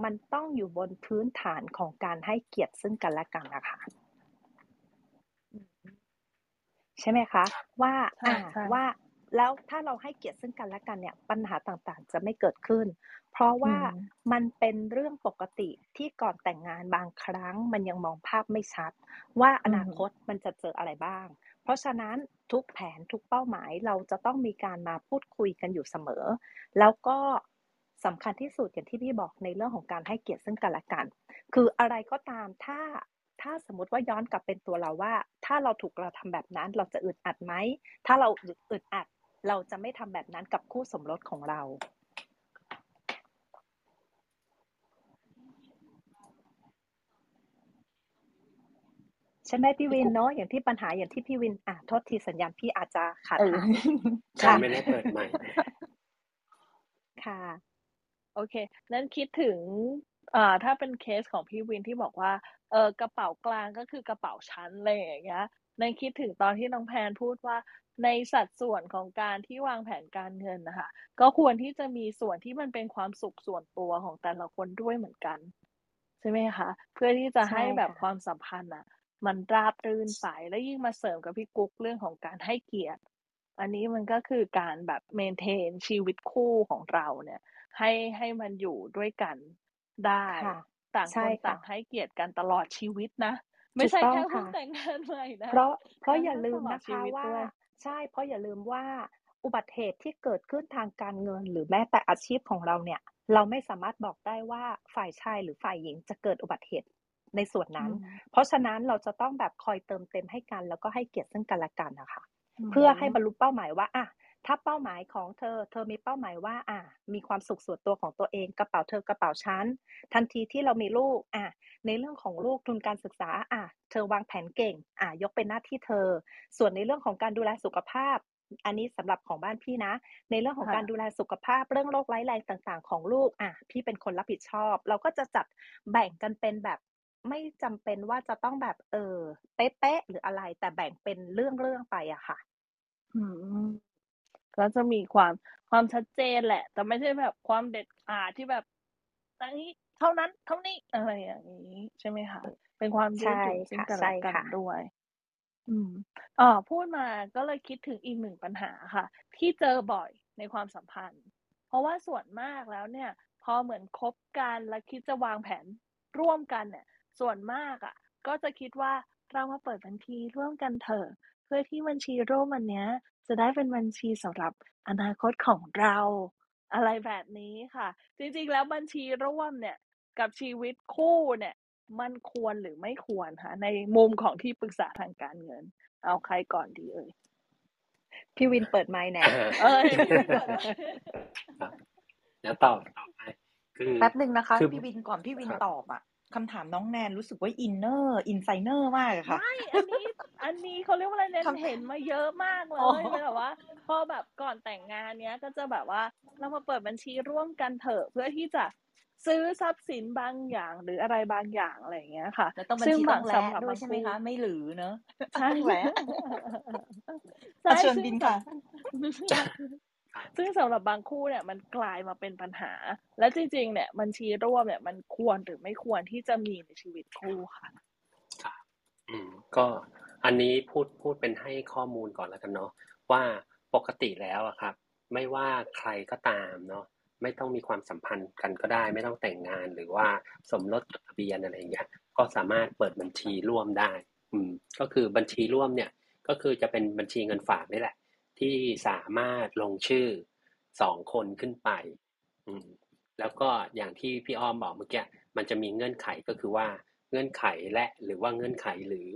มันต้องอยู่บนพื้นฐานของการให้เกียรติซึ่งกันและกันนะคะใช่ไหมคะ ว่าใช่อ่าใช่ว่าแล้วถ้าเราให้เกียรติซึ่งกันและกันเนี่ย ปัญหาต่างๆ จะไม่เกิดขึ้น เพราะว่าอืมมันเป็นเรื่องปกติที่ก่อนแต่งงานบางครั้ง มันยังมองภาพไม่ชัด ว่าอนาคตมันจะเจออะไรบ้าง เพราะฉะนั้นทุกแผนทุกเป้าหมายเราจะต้องมีการมาพูดคุยกันอยู่เสมอ แล้วก็ สำคัญที่สุดอย่างที่พี่บอกในเรื่องของการให้เกียรติซึ่งกันและกัน คืออะไรก็ตามถ้าถ้าสมมติว่าย้อนกลับเป็นตัวเราว่า ถ้าเราถูกกระทำแบบนั้น เราจะอึดอัดไหมถ้าเราอึดอัด เราจะไม่ทำแบบนั้นกับคู่สมรสของเราใช่ไหมพี่วินเนาะอย่างที่ปัญหาอย่างที่พี่วินอะโทษทีสัญญาณพี่อาจจะขาดเออหายใช่ไม่ได้เปิดใหม่ค่ะ โอเค นั้นคิดถึงอ่าถ้าเป็นเคสของพี่วินที่บอกว่า เออกระเป๋ากลางก็คือกระเป๋าชั้นอะไรอย่างเงี้ยนั้นคิดถึงตอนที่น้องแพนพูดว่าในสัดส่วนของการที่วางแผนการเงินนะคะ ก็ควรที่จะมีส่วนที่มันเป็นความสุขส่วนตัวของแต่ละคนด้วยเหมือนกัน ใช่ไหมคะ เพื่อที่จะให้ใช่แบบค่ะความสัมพันธ์อะ มันราบรื่นไปแล้วยิ่งมาเสริมกับพี่กุ๊กเรื่องของการให้เกียรติ อันนี้มันก็คือการแบบเมนเทนชีวิตคู่ของเราเนี่ย ให้ให้มันอยู่ด้วยกันได้ค่ะต่างใช่คนค่ะต่างให้เกียรติกันตลอดชีวิตนะ ไม่ใช่ถูกต้องแค่เพิ่งค่ะแต่งงานใหม่นะเพราะเพราะมันอย่าต้องลืตมลอดนะชีคะวิตว่าด้วยใช่เพราะอย่าลืมว่าอุบัติเหตุที่เกิดขึ้นทางการเงิน หรือแม้แต่อาชีพของเราเนี่ย เราไม่สามารถบอกได้ว่าฝ่ายชายหรือฝ่ายหญิงจะเกิดอุบัติเหตุในส่วนอืนั้นมเพราะฉะนั้นเราจะต้องแบบคอยเติมเต็มให้กัน แล้วก็ให้เกียรติซึ่งกันและกันนะคะอืเพื่อให้มบรรลุเป้าหมายว่าอะ ถ้าเป้าหมายของเธอ เธอมีเป้าหมายว่า อะมีความสุขส่วนตัวของตัวเอง กระเป๋าเธอกระเป๋าฉันทันทีที่เรามีลูก อะในเรื่องของลูกทุนการศึกษา อะเธอวางแผนเก่ง อะยกเป็นหน้าที่เธอ ส่วนในเรื่องของการดูแลสุขภาพ อันนี้สำหรับของบ้านพี่นะ ในเรื่องของค่ะการดูแลสุขภาพ เรื่องโรคร้ายแรงต่างๆ ของลูก อะพี่เป็นคนรับผิดชอบ เราก็จะจัดแบ่งกันเป็นแบบไม่จำเป็นว่าจะต้องแบบเออเป๊ะๆหรืออะไร แต่แบ่งเป็นเรื่องๆไปอะค่ะ อืม ก็จะมีความความชัดเจนแหละ แต่ไม่ใช่แบบความเด็ดขาดที่แบบอันนี้เท่านั้นเท่านี้อะไรอย่างนี้ ใช่ไหมคะเป็นความยืดใช่หยุ่นซึ่งค่ะกันใช่และกันค่ะด้วย อืมอ่าพูดมาก็เลยคิดถึงอีกหนึ่งปัญหาค่ะ ที่เจอบ่อยในความสัมพันธ์ เพราะว่าส่วนมากแล้วเนี่ย พอเหมือนคบกันแล้วคิดจะวางแผนร่วมกันเนี่ย ส่วนมากอะ ก็จะคิดว่าเรามาเปิดบัญชีร่วมกันเถอะเพื่อที่บัญชีร่วมอันเนี้ย จะได้เป็นบัญชีสำหรับอนาคตของเรา อะไรแบบนี้ค่ะ จริงๆ แล้วบัญชีร่วมเนี่ย กับชีวิตคู่เนี่ย มันควรหรือไม่ควรคะในมุมของที่ปรึกษาทางการเงิน เอาใครก่อนดีเอ่ยพี่วินเปิดไมค์แน่เอ้ยพี่วินก่อนครับแล้วตอบต่อไปคือแป๊บหนึ่งนะคะ คือ พี่วินก่อนพี่วินครับ ตอบอะ คำถามน้องแนนรู้สึกว่าอินเนอร์อินไซเนอร์มากอะค่ะไม่อันนี้อันนี้เขาเรียกว่าอะไรเนี่ยคำเห็นมาเยอะมากเลอ๋อยเป็นแบบว่า พอแบบก่อนแต่งงานเนี้ยก็จะแบบว่าเรามาเปิดบัญชีร่วมกันเถอะเพื่อที่จะซื้อทรัพย์สินบางอย่างหรืออะไรบางอย่างอะไรอย่างเงี้ยค่ะแล้วต้องบัญซึ่งชีแบต้อบงแลสำหรับด้วยบางใช่ไหมคู่คะ ไม่หรือเนอะใช่ต้องแลใช่เชิญซึ่งบินแบค่ะบ ซึ่งสำหรับบางคู่เนี่ยมันกลายมาเป็นปัญหา และจริงๆ เนี่ยบัญชีร่วมเนี่ยมันควรหรือไม่ควรที่จะมีในชีวิตคู่ค่ะครับอืมก็อันนี้พูดพูดเป็นให้ข้อมูลก่อนแล้วกันเนาะว่าปกติแล้วอะครับ ไม่ว่าใครก็ตามเนาะไม่ต้องมีความสัมพันธ์กันก็ได้ ไม่ต้องแต่งงานหรือว่าสมรสจดทะเบียนอะไรอย่างเงี้ยก็สามารถเปิดบัญชีร่วมได้ อืม ก็คือบัญชีร่วมเนี่ย ก็คือจะเป็นบัญชีเงินฝากนี่แหละ ที่สามารถลงชื่อสองคนขึ้นไป แล้วก็อย่างที่พี่อ้อมบอกเมื่อกี้มันจะมีเงื่อนไขก็คือว่าเงื่อนไขและหรือว่าเงื่อนไขหรือ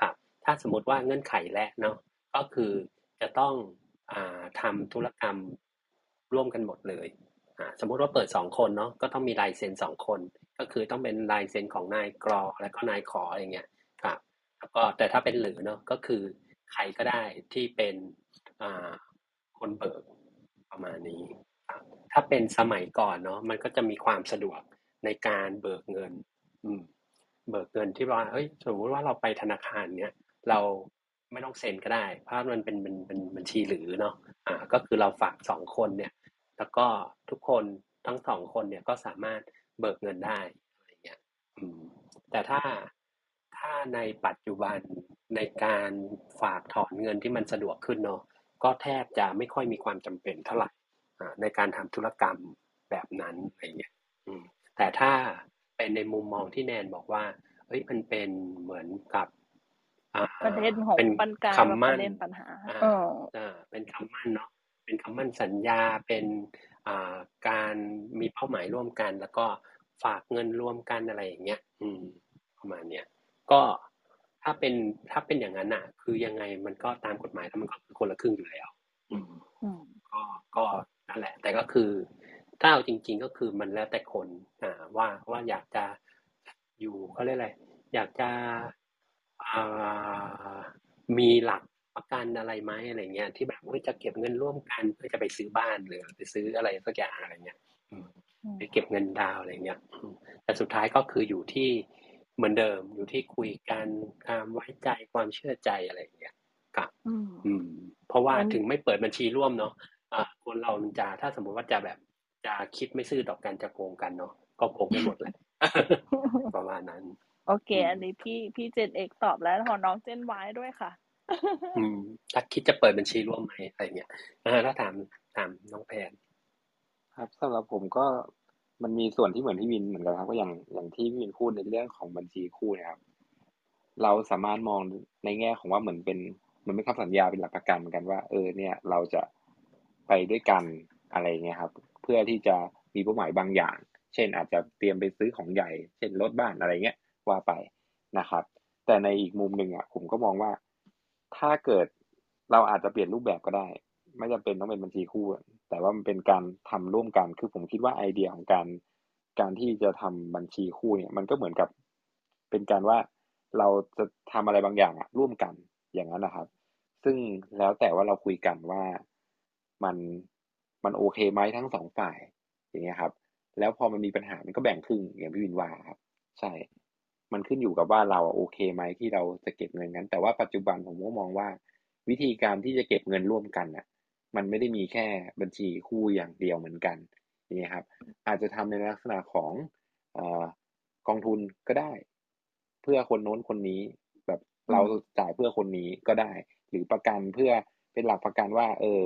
ครับ ถ้าสมมติว่าเงื่อนไขและเนาะก็คือจะต้องอ่าทำธุรกรรมร่วมกันหมดเลยสมมติว่าเปิดสองคนเนาะก็ต้องมีลายเซ็นสองคน ก็คือต้องเป็นลายเซ็นของนายกรอและก็นายขออะไรเงี้ยครับแล้วก็แต่ถ้าเป็นหรือเนาะก็คือใครก็ได้ที่เป็น คนเบิกประมาณนี้ครับถ้าเป็นสมัยก่อนเนาะมันก็จะมีความสะดวกในการเบิกเงิน อืม เบิกเงินที่ว่าเอ้ยสมมติว่าเราไปธนาคารเนี้ยเราไม่ต้องเซ็นก็ได้ เพราะมันเป็นเป็นเป็นบัญชีหรือเนาะอ่า ก็คือเราฝากสองคนเนี่ย แล้วก็ทุกคนทั้งสองคนเนี่ยก็สามารถเบิกเงินได้อะไรเงี้ยอืม แต่ถ้าถ้าในปัจจุบันในการฝากถอนเงินที่มันสะดวกขึ้นเนาะ ก็แทบจะไม่ค่อยมีความจำเป็นเท่าไหร่อ่าในการทำธุรกรรมแบบนั้นอะไรเงี้ยอืมแต่ถ้าเป็นในมุมมองที่แนนบอกว่าเฮ้ยมันเป็นเหมือนกับอ่าประเด็นของเป็นปัญการคำและปมั่นระเด็นปัญหาอ่าเอออ่าเป็นคำมั่นเนาะเป็นคำมั่นสัญญาเป็นอ่าการมีเป้าหมายร่วมกัน แล้วก็ฝากเงินร่วมกันอะไรอย่างเงี้ย อืมประมาณเนี้ยก็ ถ้าเป็นถ้าเป็นอย่างนั้นอะ คือยังไงมันก็ตามกฎหมายแล้วมันก็คือคนละครึ่งอยู่แล้วอืมอืมก็ก็นั่นแหละ แต่ก็คือถ้าเอาจริง ๆก็คือมันแล้วแต่คนอ่าว่าว่าอยากจะอยู่เขาเรียกอะไรอยากจะอ่ามีหลักประกันอะไรไหมอะไรเงี้ย ที่แบบว่าจะเก็บเงินร่วมกันเพื่อจะไปซื้อบ้านหรือไปซื้ออะไรสักอย่างอะไรเงี้ยอืมอืมไปเก็บเงินดาวน์อะไรเงี้ยอืมแต่สุดท้ายก็คืออยู่ที่ เหมือนเดิมอยู่ที่คุยกันความไว้ใจความเชื่อใจอะไรอย่างเงี้ยครับอืมอืมเพราะว่างั้นถึงไม่เปิดบัญชีร่วมเนาะอ่าคนเรามันจะถ้าสมมุติว่าจะแบบจะคิดไม่ซื่อต่อกันจะโกงกันเนาะก็โกงไปหมดแหละประมาณนั้น โอเคอืมอันนี้พี่พี่เจนเอกตอบแล้วขอน้องเจนวายด้วยค่ะอืมถ้าคิดจะเปิดบัญชีร่วมไหมอะไรเงี้ยอ่าแล้วถามถามน้องแพนครับสำหรับผมก็ มันมีส่วนที่เหมือนพี่วินเหมือนกันครับ ก็อย่างอย่างที่พี่วินพูดในเรื่องของบัญชีคู่เนะครับ เราสามารถมองในแง่ของว่าเหมือนเป็นมันเป็นคำสัญญาเป็นหลักประกันเหมือนกันว่า เออ เนี่ย เราจะไปด้วยกันอะไรเงี้ยครับ เพื่อที่จะมีเป้าหมายบางอย่าง เช่นอาจจะเตรียมไปซื้อของใหญ่ เช่นรถบ้านอะไรเงี้ยว่าไปนะครับ แต่ในอีกมุมหนึ่งอะผมก็มองว่าถ้าเกิดเราอาจจะเปลี่ยนรูปแบบก็ได้ ไม่จำเป็นต้องเป็นบัญชีคู่ แต่ว่ามันเป็นการทำร่วมกันคือผมคิดว่าไอเดียของการการที่จะทำบัญชีคู่เนี่ย มันก็เหมือนกับ เป็นการว่าเราจะทำอะไรบางอย่างอะร่วมกันอย่างนั้นนะครับ ซึ่งแล้วแต่ว่าเราคุยกันว่ามันมันโอเคไหมทั้งสองฝ่าย อย่างเงี้ยครับ แล้วพอมันมีปัญหามันก็แบ่งครึ่งอย่างพี่วินว่าครับ ใช่ มันขึ้นอยู่กับว่าเราโอเคไหมที่เราจะเก็บเงินนั้น แต่ว่าปัจจุบันผมก็มองว่า วิธีการที่จะเก็บเงินร่วมกันน่ะ มันไม่ได้มีแค่บัญชีคู่อย่างเดียวเหมือนกันอย่างเงี้ยครับ อาจจะทำในลักษณะของเอ่อกองทุนก็ได้ เพื่อคนโน้นคนนี้ แบบอืเรามจ่ายเพื่อคนนี้ก็ได้ หรือประกันเพื่อเป็นหลักประกันว่า เออ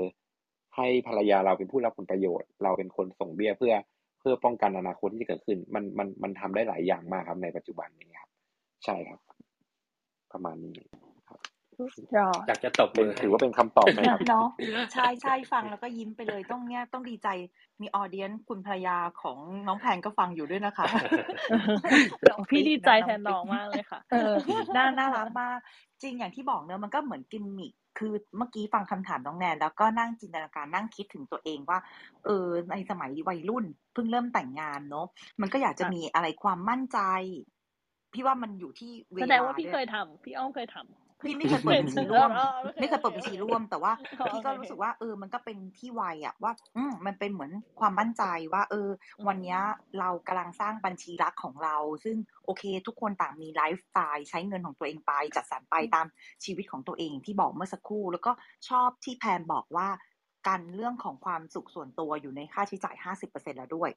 ให้ภรรยาเราเป็นผู้รับผลประโยชน์ เราเป็นคนส่งเบี้ยเพื่อเพื่อป้องกันอนาคตที่จะเกิดขึ้น มันมันมันทำได้หลายอย่างมากครับในปัจจุบันนี้ครับ ใช่ครับ ประมาณนี้ค รับยอดอยากจะตบเป็นมือให้ถือว่าเป็นคำตอบไหมครับเนาะใช่ใช่ฟังแล้วก็ยิ้มไปเลยต้องเนี่ยต้องดีใจมีออเดียนคุณภรรยาของน้องแพนก็ฟังอยู่ด้วยนะคะน้องพี่ปิ๊ดีกใจนะแทนน้องมากเลยค่ะ เออน่าน่ารักมากจริงอย่างที่บอกเนอะมันก็เหมือนกิมมิคคือเมื่อกี้ฟังคำถามน้องแนนแล้วก็นั่งจินตนาการนั่งคิดถึงตัวเองว่า เออในสมัยวัยรุ่นเพิ่งเริ่มแต่งงานเนอะมันก็อยากจะค่ะมีอะไรความมั่นใจ พี่ว่ามันอยู่ที่เวแสดงลาว่าพี่ด้เคยทำพี่อ้อมเคยทำ พี่ไม่เคยเปิดบัญชีเอร่วอมเออโอเคไม่เคโอยเคเปิดบัญชีร่วม แต่ว่าอ๋อพี่ก็โอเครู้สึกว่าเออ มันก็เป็นที่วัยอะว่า อืมมันเป็นเหมือนความมั่นใจว่า เออ วันเนี้ยเรากำลังสร้างบัญชีรักของเรา ซึ่งโอเค ทุกคนต่างมีไลฟ์สไตล์ใช้เงินของตัวเองไป จัดสรรไปตามชีวิตของตัวเองที่บอกเมื่อสักครู่ แล้วก็ชอบที่แพนบอกว่าการเรื่องของความสุขส่วนตัวอยู่ในค่าใช้จ่ายห้าสิบเปอร์เซ็นแล้วด้วย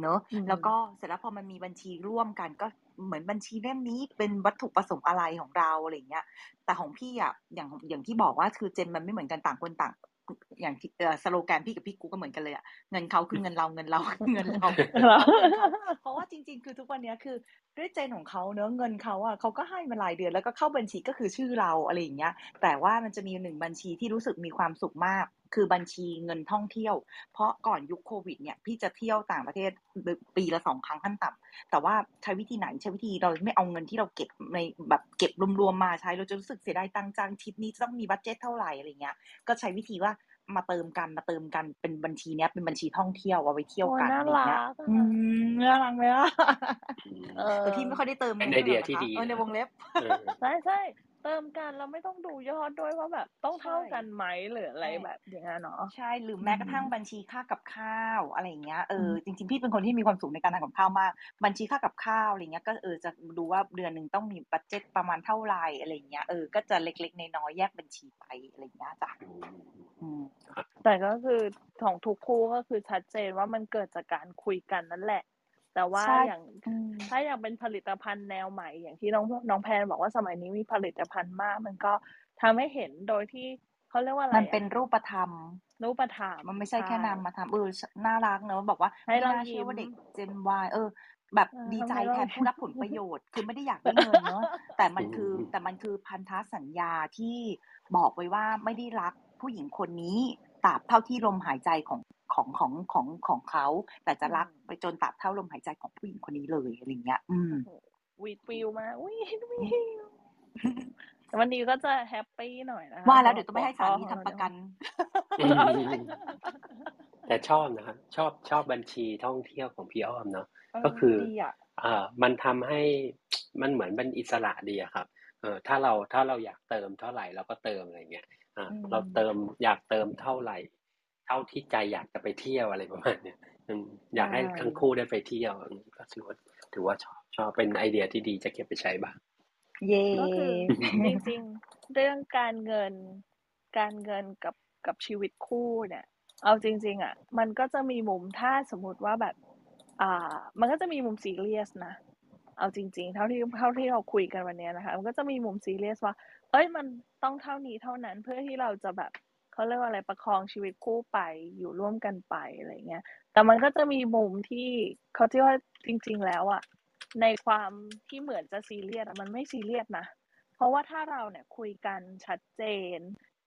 เนอะอืมแล้วก็เสร็จแล้วพอมันมีบัญชีร่วมกันก็ เหมือนบัญชีเล่มนี้เป็นวัตถุประสงค์อะไรของเราอะไรอย่างเงี้ย แต่ของพี่อะอย่างอย่างที่บอกว่าคือเจนมันไม่เหมือนกันต่างคนต่างอย่างที่เอ่อสโลแกนพี่กับพี่กูก็เหมือนกันเลยอะเงินเขาคือเงินเราเงินเราเงินเราเหรอเพราะว่าจริง ๆ คือทุกวันเนี้ยคือด้วยเจนของเขาเนอะเงินเขาอะเขาก็ให้มารายเดือนแล้วก็เข้าบัญชีก็คือชื่อเราอะไรอย่างเงี้ย แต่ว่ามันจะมีหนึ่งบัญชีที่รู้สึกมีความสุขมาก คือบัญชีเงินท่องเที่ยว เพราะก่อนยุคโควิดเนี่ยพี่จะเที่ยวต่างประเทศปีละสองครั้งขั้นต่ำแต่ว่าใช้วิธีไหนใช้วิธีเราไม่เอาเงินที่เราเก็บในแบบเก็บรวมๆมาใช้เราจะรู้สึกเสียดายตังค์จังทริปนี้จะต้องมีบัตเจ็ตเท่าไหร่อะไรเงี้ยก็ใช้วิธีว่ามาเติมกันมาเติมกันเป็นบัญชีเนี้ยเป็นบัญชีท่องเที่ยวเอาไว้เที่ยวโอ้กันน่าอะไรเงี้ยรักอะอืมน่ารักไหมล่ะอืมเออแต่พี่ไม่ค่อยได้เติมเป็นงิไอเดียหรกที่นะคะดีเออในนะวงเล็บเออใช่ใช่ เติมกันเราไม่ต้องดูยอดด้วยว่าแบบต้องเท่าใช่กันไหมหรืออะไรใช่แบบอย่างนั้นเนาะใช่หรือแม้กระทั่งอืมบัญชีค่ากับข้าวอะไรอย่างเงี้ยเอออืมจริงๆพี่เป็นคนที่มีความสุขในการทำกับข้าวมาก บัญชีค่ากับข้าวอะไรเงี้ยก็เออจะดูว่าเดือนหนึ่งต้องมีบัตเจ็ตประมาณเท่าไหร่อะไรเงี้ยเออก็จะเล็กๆน้อยๆแยกบัญชีไปอะไรเงี้ยจ้ะอืมอืมแต่ก็คือของทุกคู่ก็คือชัดเจนว่ามันเกิดจากการคุยกันนั่นแหละ แต่ว่าใช่อย่างอืมถ้าอย่างเป็นผลิตภัณฑ์แนวใหม่ อย่างที่น้องน้องแพนบอกว่าสมัยนี้มีผลิตภัณฑ์มาก มันก็ทำให้เห็นโดยที่เขาเรียกว่าอะไรมันเป็นอะรูปธรรม รูปธรรมมันไม่ใช่แค่ใช่นามธรรมเออน่ารักเนอะบอกว่าให้ไม่เราน่าเชื่อว่ายิ้มเด็กเจนวเออ แบบเออดีใจทำให้เราแทนผู้รับผลประโยชน์ คือไม่ได้อยากได้เงินเนอะแต่มันคืออืมแต่มันคือพันธสัญญาที่บอกไว้ว่าไม่ได้รักผู้หญิงคนนี้ตราบเท่าที่ลมหายใจของ ของของของของเขา แต่จะรักไปจนตราบเท่าลมหายใจของผู้หญิงคนนี้เลยอะไรเงี้ย อืมโอ้โหวีดวิวมากวีดวิวแต่วันนี้ก็จะแฮปปี้หน่อยนะคะว่าแล้วเดี๋ยวต้องไม่ให้สามีหัวข้อของทำประกันอืมเอาเลยแต่ชอบนะครับชอบชอบบัญชีท่องเที่ยวของพี่อ้อมเนาะเออก็คือดีอะเอ่อมันทำให้มันเหมือนเป็นอิสระดีอะครับเออถ้าเราถ้าเราอยากเติมเท่าไหร่เราก็เติมอะไรเงี้ยอ่าอืมเราเติมอยากเติมเท่าไหร่เท่าที่ใจอยากจะไปเที่ยวอะไรประมาณเนี้ยอืมอยากให้ใช่ทั้งคู่ได้ไปเที่ยวอืมก็ถือว่าถือว่าชอบชอบเป็นไอเดียที่ดีจะเก็บไปใช้บ้างเย่ก็คือจริงๆ เรื่องการเงินการเงินกับกับชีวิตคู่เนี่ย เอาจริง ๆ อะ มันก็จะมีมุมถ้าสมมติว่าแบบ อ่า มันก็จะมีมุมซีเรียสนะเอาจริง ๆ เท่าที่เท่าที่เราคุยกันวันเนี้ยนะคะ มันก็จะมีมุมซีเรียสว่า เอ้ยมันต้องเท่านี้เท่านั้นเพื่อที่เราจะแบบ เขาเรียกว่าอะไรประคองชีวิตคู่ไปอยู่ร่วมกันไปอะไรเงี้ย แต่มันก็จะมีมุมที่เขาที่ว่าจริง ๆ แล้วอะในความที่เหมือนจะซีเรียสมันไม่ซีเรียสนะเพราะว่าถ้าเราเนี่ยคุยกันชัดเจน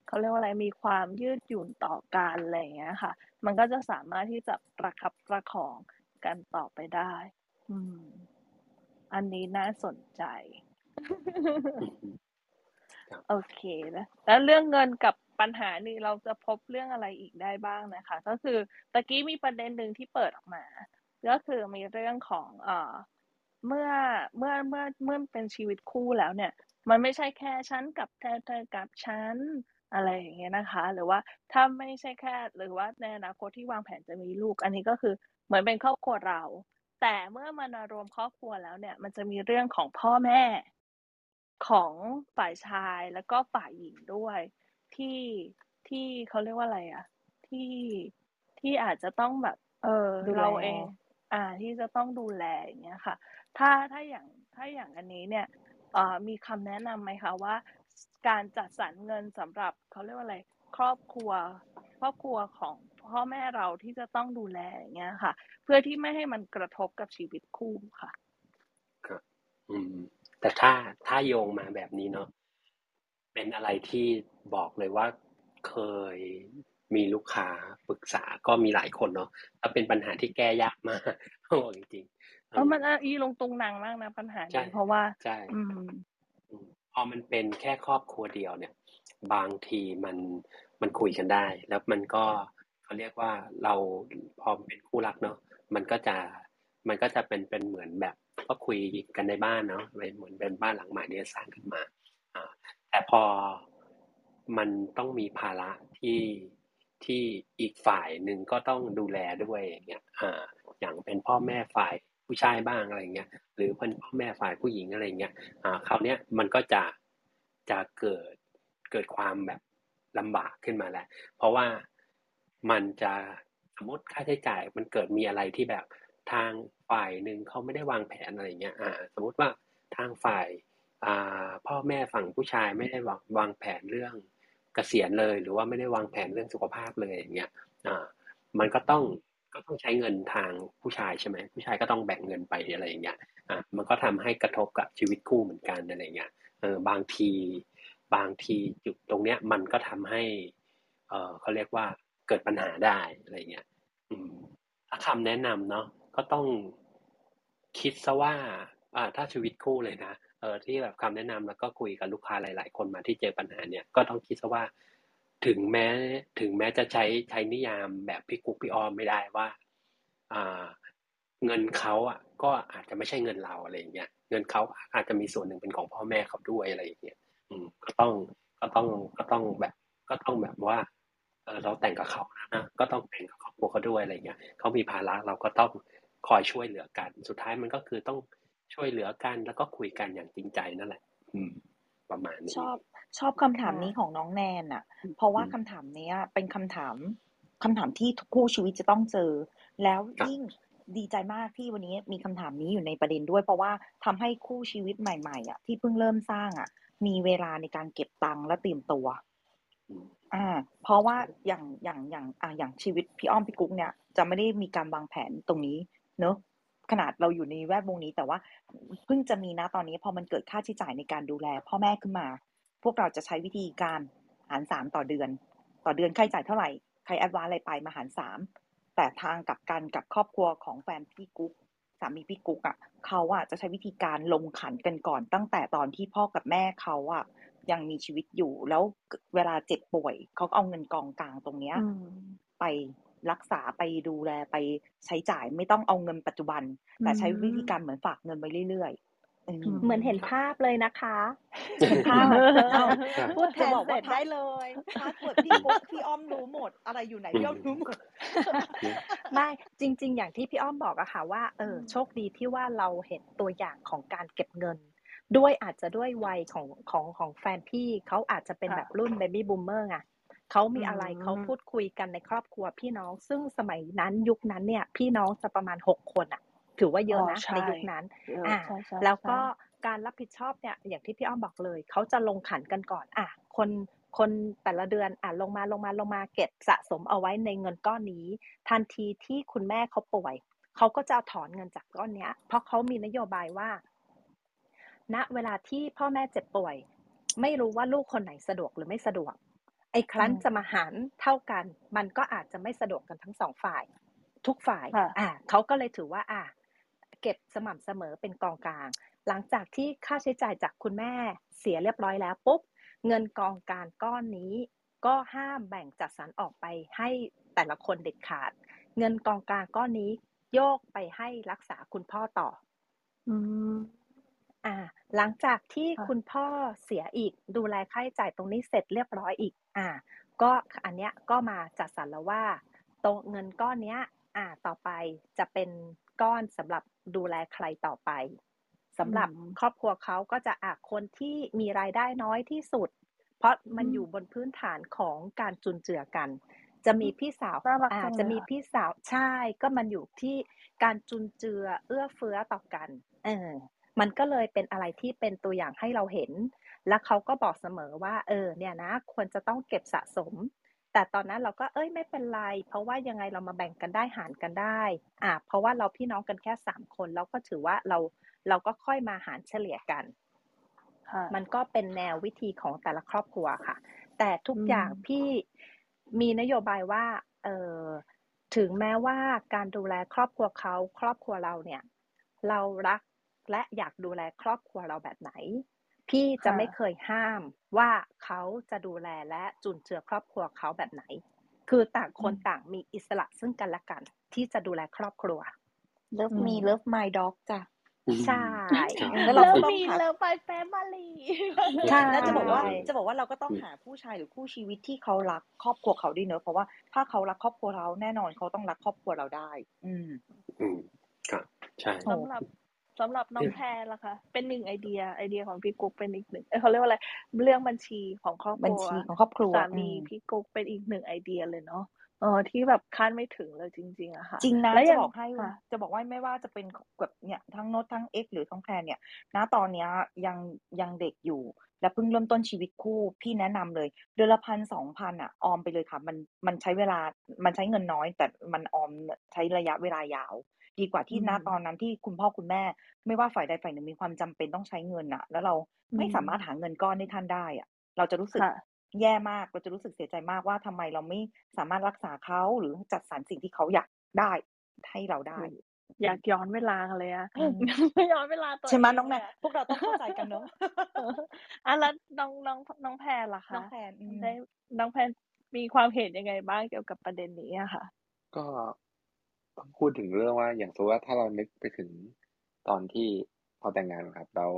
เขาเรียกว่าอะไรมีความยืดหยุ่นต่อกันอะไรเงี้ยค่ะ มันก็จะสามารถที่จะประคับประคองกันต่อไปได้ อืม อันนี้น่าสนใจ ครับ โอเคแล้วแล้วเรื่องเงินกับปัญหานี่เราจะพบเรื่องอะไรอีกได้บ้างนะคะ ก็คือตะกี้มีประเด็นหนึ่งที่เปิดออกมา ก็คือมีเรื่องของเอ่อเมื่อเมื่อเมื่อเมื่อเป็นชีวิตคู่แล้วเนี่ย มันไม่ใช่แค่ฉันกับเธอเธอกับฉันอะไรอย่างเงี้ยนะคะ หรือว่าถ้าไม่ใช่แค่หรือว่าในอนาคตที่วางแผนจะมีลูก อันนี้ก็คือเหมือนเป็นครอบครัวเรา แต่เมื่อมันมารวมครอบครัวแล้วเนี่ย มันจะมีเรื่องของพ่อแม่ ของฝ่ายชายแล้วก็ฝ่ายหญิงด้วย ที่ที่เขาเรียกว่าอะไรอะที่ที่อาจจะต้องแบบ เออดูแลเราเอง อ่าที่จะต้องดูแลอย่างเงี้ยค่ะ ถ้าถ้าอย่างถ้าอย่างอันนี้เนี่ยเอ่อมีคำแนะนำไหมคะว่า การจัดสรรเงินสำหรับเขาเรียกว่าอะไร ครอบครัว ครอบครัวของพ่อแม่เราที่จะต้องดูแลอย่างเงี้ยค่ะ เพื่อที่ไม่ให้มันกระทบกับชีวิตคู่ค่ะครับอืม แต่ถ้าถ้าโยงมาแบบนี้เนาะเป็นอะไรที่บอกเลยว่าเคยมีลูกค้าปรึกษาก็มีหลายคนเนาะแล้วเป็นปัญหาที่แก้ยากมากต้องบอกจริงๆเออมันอะอีลงตุงนางมากนะปัญหาใช่นี้เพราะว่าใช่อืมอืมพอมันเป็นแค่ครอบครัวเดียวเนี่ย บางทีมันมันคุยกันได้ แล้วมันก็เขาเรียกว่าเราพอเป็นคู่รักเนาะมันก็จะมันก็จะเป็นเป็นเหมือนแบบ ก็คุยกันในบ้านเนาะเป็นเหมือนเป็นบ้านหลังใหม่ที่สร้างขึ้นมาแต่พอมันต้องมีภาระที่ที่อีกฝ่ายหนึ่งก็ต้องดูแลด้วยอย่างเงี้ยอย่างเป็นพ่อแม่ฝ่ายผู้ชายบ้างอะไรเงี้ยหรือเป็นพ่อแม่ฝ่ายผู้หญิงอะไรเงี้ยอ่าคราวเนี้ยมันก็จะจะเกิดเกิดความแบบลำบากขึ้นมาแหละเพราะว่ามันจะสมมติค่าใช้จ่ายมันเกิดมีอะไรที่แบบ ทางฝ่ายหนึ่งเขาไม่ได้วางแผนอะไรเงี้ยอ่าสมมติว่าทางฝ่ายอ่าพ่อแม่ฝั่งผู้ชายไม่ได้วางวางแผนเรื่องเกษียณเลย หรือว่าไม่ได้วางแผนเรื่องสุขภาพเลยอย่างเงี้ยอ่ามันก็ต้องก็ต้องใช้เงินทางผู้ชายใช่ไหมผู้ชายก็ต้องแบ่งเงินไปอะไรอย่างเงี้ยอะมันก็ทำให้กระทบกับชีวิตคู่เหมือนกันอะไรเงี้ยเออบางที บางทีจุดตรงเนี้ย มันก็ทำให้ เออเขาเรียกว่าเกิดปัญหาได้อะไรเงี้ยอืมคำแนะนำเนาะ ก็ต้องคิดซะว่าอ่าถ้าชีวิตคู่เลยนะเออที่แบบคำแนะนำแล้วก็คุยกับลูกค้าหลาย ๆ คนมาที่เจอปัญหาเนี่ยก็ต้องคิดซะว่า ถึงแม้ถึงแม้จะใช้ใช้นิยามแบบพี่กุ๊กพี่ออมไม่ได้ว่าอ่าเงินเขาอะก็อาจจะไม่ใช่เงินเราอะไรอย่างเงี้ยเงินเขาอาจจะมีส่วนหนึ่งเป็นของพ่อแม่เขาด้วยอะไรอย่างเงี้ยอืมก็ต้องก็ต้องก็ต้องแบบ ก็ต้องแบบว่าเออเราแต่งกับเขานะก็ต้องแต่งกับครอบครัวเขาด้วยอะไรเงี้ยเขามีภาระเราก็ต้อง คอยช่วยเหลือกัน สุดท้ายมันก็คือต้องช่วยเหลือกันแล้วก็คุยกันอย่างจริงใจนั่นแหละ อืม ประมาณนี้ชอบชอบคำถามนี้ของน้องแนนอะ เพราะว่าคำถามเนี้ย เป็นคำถามคำถามที่ทุกคู่ชีวิตจะต้องเจอ แล้วยิ่งดีใจมากที่วันนี้มีคำถามนี้อยู่ในประเด็นด้วย เพราะว่าทำให้คู่ชีวิตใหม่ๆอะที่เพิ่งเริ่มสร้างอะ มีเวลาในการเก็บตังค์และเตรียมตัว อ่า เพราะว่าอย่างอย่างอย่างอ่าอย่างชีวิตพี่อ้อมพี่กุ๊กเนี่ย จะไม่ได้มีการวางแผนตรงนี้ เนอะขนาดเราอยู่ในแวดวงนี้แต่ว่าเพิ่งจะมีนะตอนนี้พอมันเกิดค่าใช้จ่ายในการดูแล พ่อแม่ขึ้นมา พวกเราจะใช้วิธีการหารสามต่อเดือน ต่อเดือนค่าใช้จ่ายเท่าไหร่ใครแอดวานอะไรไปมาหารสามแต่ทางกับกันกับครอบครัวของแฟนพี่กุ๊กสามีพี่กุ๊กอะเขาอะจะใช้วิธีการลงขันกันก่อน ตั้งแต่ตอนที่พ่อกับแม่เขาอะยังมีชีวิตอยู่แล้วเวลาเจ็บป่วยเขาก็เอาเงินกองกลางตรงเนี้ยอืมไป รักษาไปดูแลไปใช้จ่ายไม่ต้องเอาเงินปัจจุบัน แต่ใช้วิธีการเหมือนฝากเงินไว้เรื่อยๆอืมเหมือนเห็นภาพเลยนะคะเห็นภาพอ้าวครับพูดแทนเสร็ว่า pass password พี่กุ๊กพี่อ้อมรู้หมด อะไรอยู่ไหนพี่อ้อมรู้หมดไม่จริง ๆ อย่างที่พี่อ้อมบอกอะค่ะว่าเออโชคดีที่ว่าเราเห็นตัวอย่างของการเก็บเงินด้วยอาจจะด้วยวัยของของของแฟนพี่เขาอาจจะเป็นค่ะแบบรุ่น baby boomer ไง เขามีอะไรอืมเขาพูดคุยกันในครอบครัวพี่น้อง ซึ่งสมัยนั้นยุคนั้นเนี่ย พี่น้องจะประมาณหกคนอะถือว่าเยอะนะอ๋อใช่ในยุคนั้นเยอะอ่าใช่ใช่แล้วก็ใช่การรับผิดชอบเนี่ยอย่างที่พี่อ้อมบอกเลยเขาจะลงขันกันก่อนอะคนคนแต่ละเดือนอะลงมาลงมาลงมาเก็บสะสมเอาไว้ในเงินก้อนนี้ ทันทีที่คุณแม่เขาป่วยเขาก็จะเอาถอนเงินจากก้อนเนี้ย เพราะเขามีนโยบายว่าณเวลาที่พ่อแม่เจ็บป่วย ไม่รู้ว่าลูกคนไหนสะดวกหรือไม่สะดวก ไอ้ครั้นอืมจะมาหารเท่ากัน มันก็อาจจะไม่สะดวกกันทั้งสองฝ่าย ทุกฝ่ายค่ะอ่าเขาก็เลยถือว่า อ่า เก็บสม่ำเสมอเป็นกองกลาง หลังจากที่ค่าใช้จ่ายจากคุณแม่เสียเรียบร้อยแล้วปุ๊บเงินกองกลางก้อนนี้ ก็ห้ามแบ่งจัดสรรออกไปให้แต่ละคนเด็ดขาด เงินกองกลางก้อนนี้ โยกไปให้รักษาคุณพ่อต่อ อืมอ่า หลังจากที่ค่ะคุณพ่อเสียอีกดูแลค่าใช้จ่ายตรงนี้เสร็จเรียบร้อยอีก อ่า ก็อันเนี้ยก็มาจัดสรรแล้วว่าตรงเงินก้อนเนี้ย อ่าต่อไปจะเป็นก้อนสำหรับดูแลใครต่อไปสำหรับอืมครอบครัวเขาก็จะอะคนที่มีรายได้น้อยที่สุด เพราะมันอืมอยู่บนพื้นฐานของการจุนเจือกัน จะมีพี่สาวน่ารักอ่าจังเลยจะมีค่ะพี่สาวใช่ก็มันอยู่ที่การจุนเจือเอื้อเฟื้อต่อกัน เออ มันก็เลยเป็นอะไรที่เป็นตัวอย่างให้เราเห็น แล้วเขาก็บอกเสมอว่า เออ เนี่ยนะ ควรจะต้องเก็บสะสม แต่ตอนนั้นเราก็เอ้ยไม่เป็นไร เพราะว่ายังไงเรามาแบ่งกันได้หารกันได้ อ่า เพราะว่าเราพี่น้องกันแค่สามคนเราก็ถือว่าเราเราก็ค่อยมาหารเฉลี่ยกันค่ะมันก็เป็นแนววิธีของแต่ละครอบครัวค่ะ แต่ทุกอืมอย่างพี่มีนโยบายว่า เออถึงแม้ว่าการดูแลครอบครัวเขาครอบครัวเราเนี่ย เรารัก และอยากดูแลครอบครัวเราแบบไหน พี่จะค่ะไม่เคยห้ามว่าเขาจะดูแลและจุนเจือครอบครัวเขาแบบไหน คือต่างคนต่างมีอิสระซึ่งกันและกัน ที่จะดูแลครอบครัว Love อื me ม love my dog จ้ะใช่ครับแล้วเราเลิฟก็ต้องมีหาเลิฟไปแฟมิลี่ใช่แล้วจะบอกว่าใช่จะบอกว่าเราก็ต้องหาผู้ชายหรือคู่ชีวิตที่เขารักครอบครัวเขาด้วยเนอะเพราะว่าถ้าเขารักครอบครัวเราแน่นอนเขาต้องรักครอบครัวเราได้ อืมอืมครับใช่โอ้สำหรับ สำหรับน้องแพรล่ะคะ เป็นหนึ่งไอเดีย ไอเดียของพี่กุ๊กเป็นอีกหนึ่งเอ้ยเขาเรียกว่าอะไร เรื่องบัญชีของครอบครัวบัญชีของครอบครัวสามีอืมพี่กุ๊กเป็นอีกหนึ่งไอเดียเลยเนาะเอออที่แบบคาดไม่ถึงเลยจริงๆอะค่ะ จริงนะแล้วอย่างบอกให้ค่ะจะบอกว่าไม่ว่าจะเป็นแบบเนี่ยทั้งโน้ตทั้งเอ็กหรือทั้งแพนเนี่ย ณตอนเนี้ยยังยังเด็กอยู่ และเพิ่งเริ่มต้นชีวิตคู่พี่แนะนำเลย เดือนละพันสองพันอะออมไปเลยค่ะ มันมันใช้เวลามันใช้เงินน้อย แต่มันออมใช้ระยะเวลายาว ดีกว่าอืที่ณมตอนนั้นที่คุณพ่อคุณแม่ ไม่ว่าฝ่ายใดฝ่ายหนึ่งมีความจำเป็นต้องใช้เงินอะ แล้วเราอืไม่มสามารถหาเงินก้อนให้ท่านได้อะ เราจะรู้สึกค่ะแย่มากเราจะรู้สึกเสียใจมากว่าทำไมเราไม่สามารถรักษาเขาหรือจัดสรรสิ่งที่เขาอยากได้ให้เราได้โอ้อยากย้อนเวลากันเลยอะอืมย้อนเวลาตัวใช่ไหมเองน้องเลแนยนอะพวกเราต้องเข้าใจกันเนอะอะแล้วน้องน้องน้องแพรล่ะน้อคะงแพนอืมได้น้องแพรมีความเห็นยังไงบ้างเกี่ยวกับประเด็นนี้อะค่ะ ก็ต้องพูดถึงเรื่องว่าอย่างสมมติว่าถ้าเรานึกไปถึงตอนที่พอแต่งงานครับ แล้ว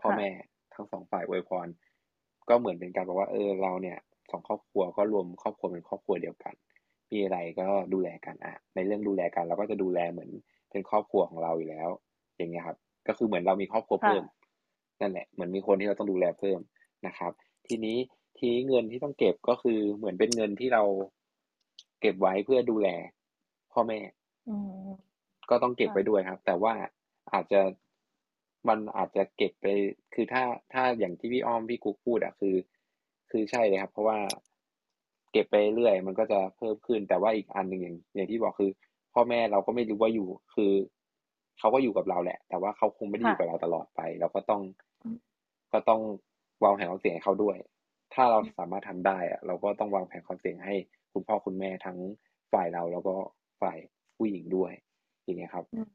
พ่อค่ะแม่ทั้งสองฝ่ายอวยพร ก็เหมือนเป็นการบอกว่าเออเราเนี่ยสองครอบครัวก็รวมครอบครัวเป็นครอบครัวเดียวกัน มีอะไรก็ดูแลกันอะในเรื่องดูแลกันเราก็จะดูแลเหมือน เป็นครอบครัวของเราอยู่แล้ว อย่างเงี้ยครับ ก็คือเหมือนเรามีครอบครัวค่ะเพิ่ม นั่นแหละเหมือนมีคนที่เราต้องดูแลเพิ่มนะครับ ทีนี้ทีนี้เงินที่ต้องเก็บก็คือเหมือนเป็นเงินที่เราเก็บไว้เพื่อดูแล พ่อแม่อืมก็ต้องเก็บค่ะไว้ด้วยครับ แต่ว่าอาจจะมันอาจจะเก็บไป คือถ้าถ้าอย่างที่พี่อ้อมพี่กุ๊กพูดอะคือ คือใช่เลยครับ เพราะว่าเก็บไปเรื่อยมันก็จะเพิ่มขึ้น แต่ว่าอีกอันหนึ่งอย่างอย่างที่บอกคือ พ่อแม่เราก็ไม่รู้ว่าอยู่ คือเขาก็อยู่กับเราแหละ แต่ว่าเขาคงไม่ได้อยู่ค่ะกับเราตลอดไป เราก็ต้องอืมก็ต้องวางแผนความเสี่ยงให้เขาด้วย ถ้าเราสามารถทำได้อะเราก็ต้องวางแผนความเสี่ยงให้คุณพ่อคุณแม่ทั้งฝ่ายเราแล้วก็ฝ่ายผู้หญิงด้วย อย่างเงี้ยครับอืม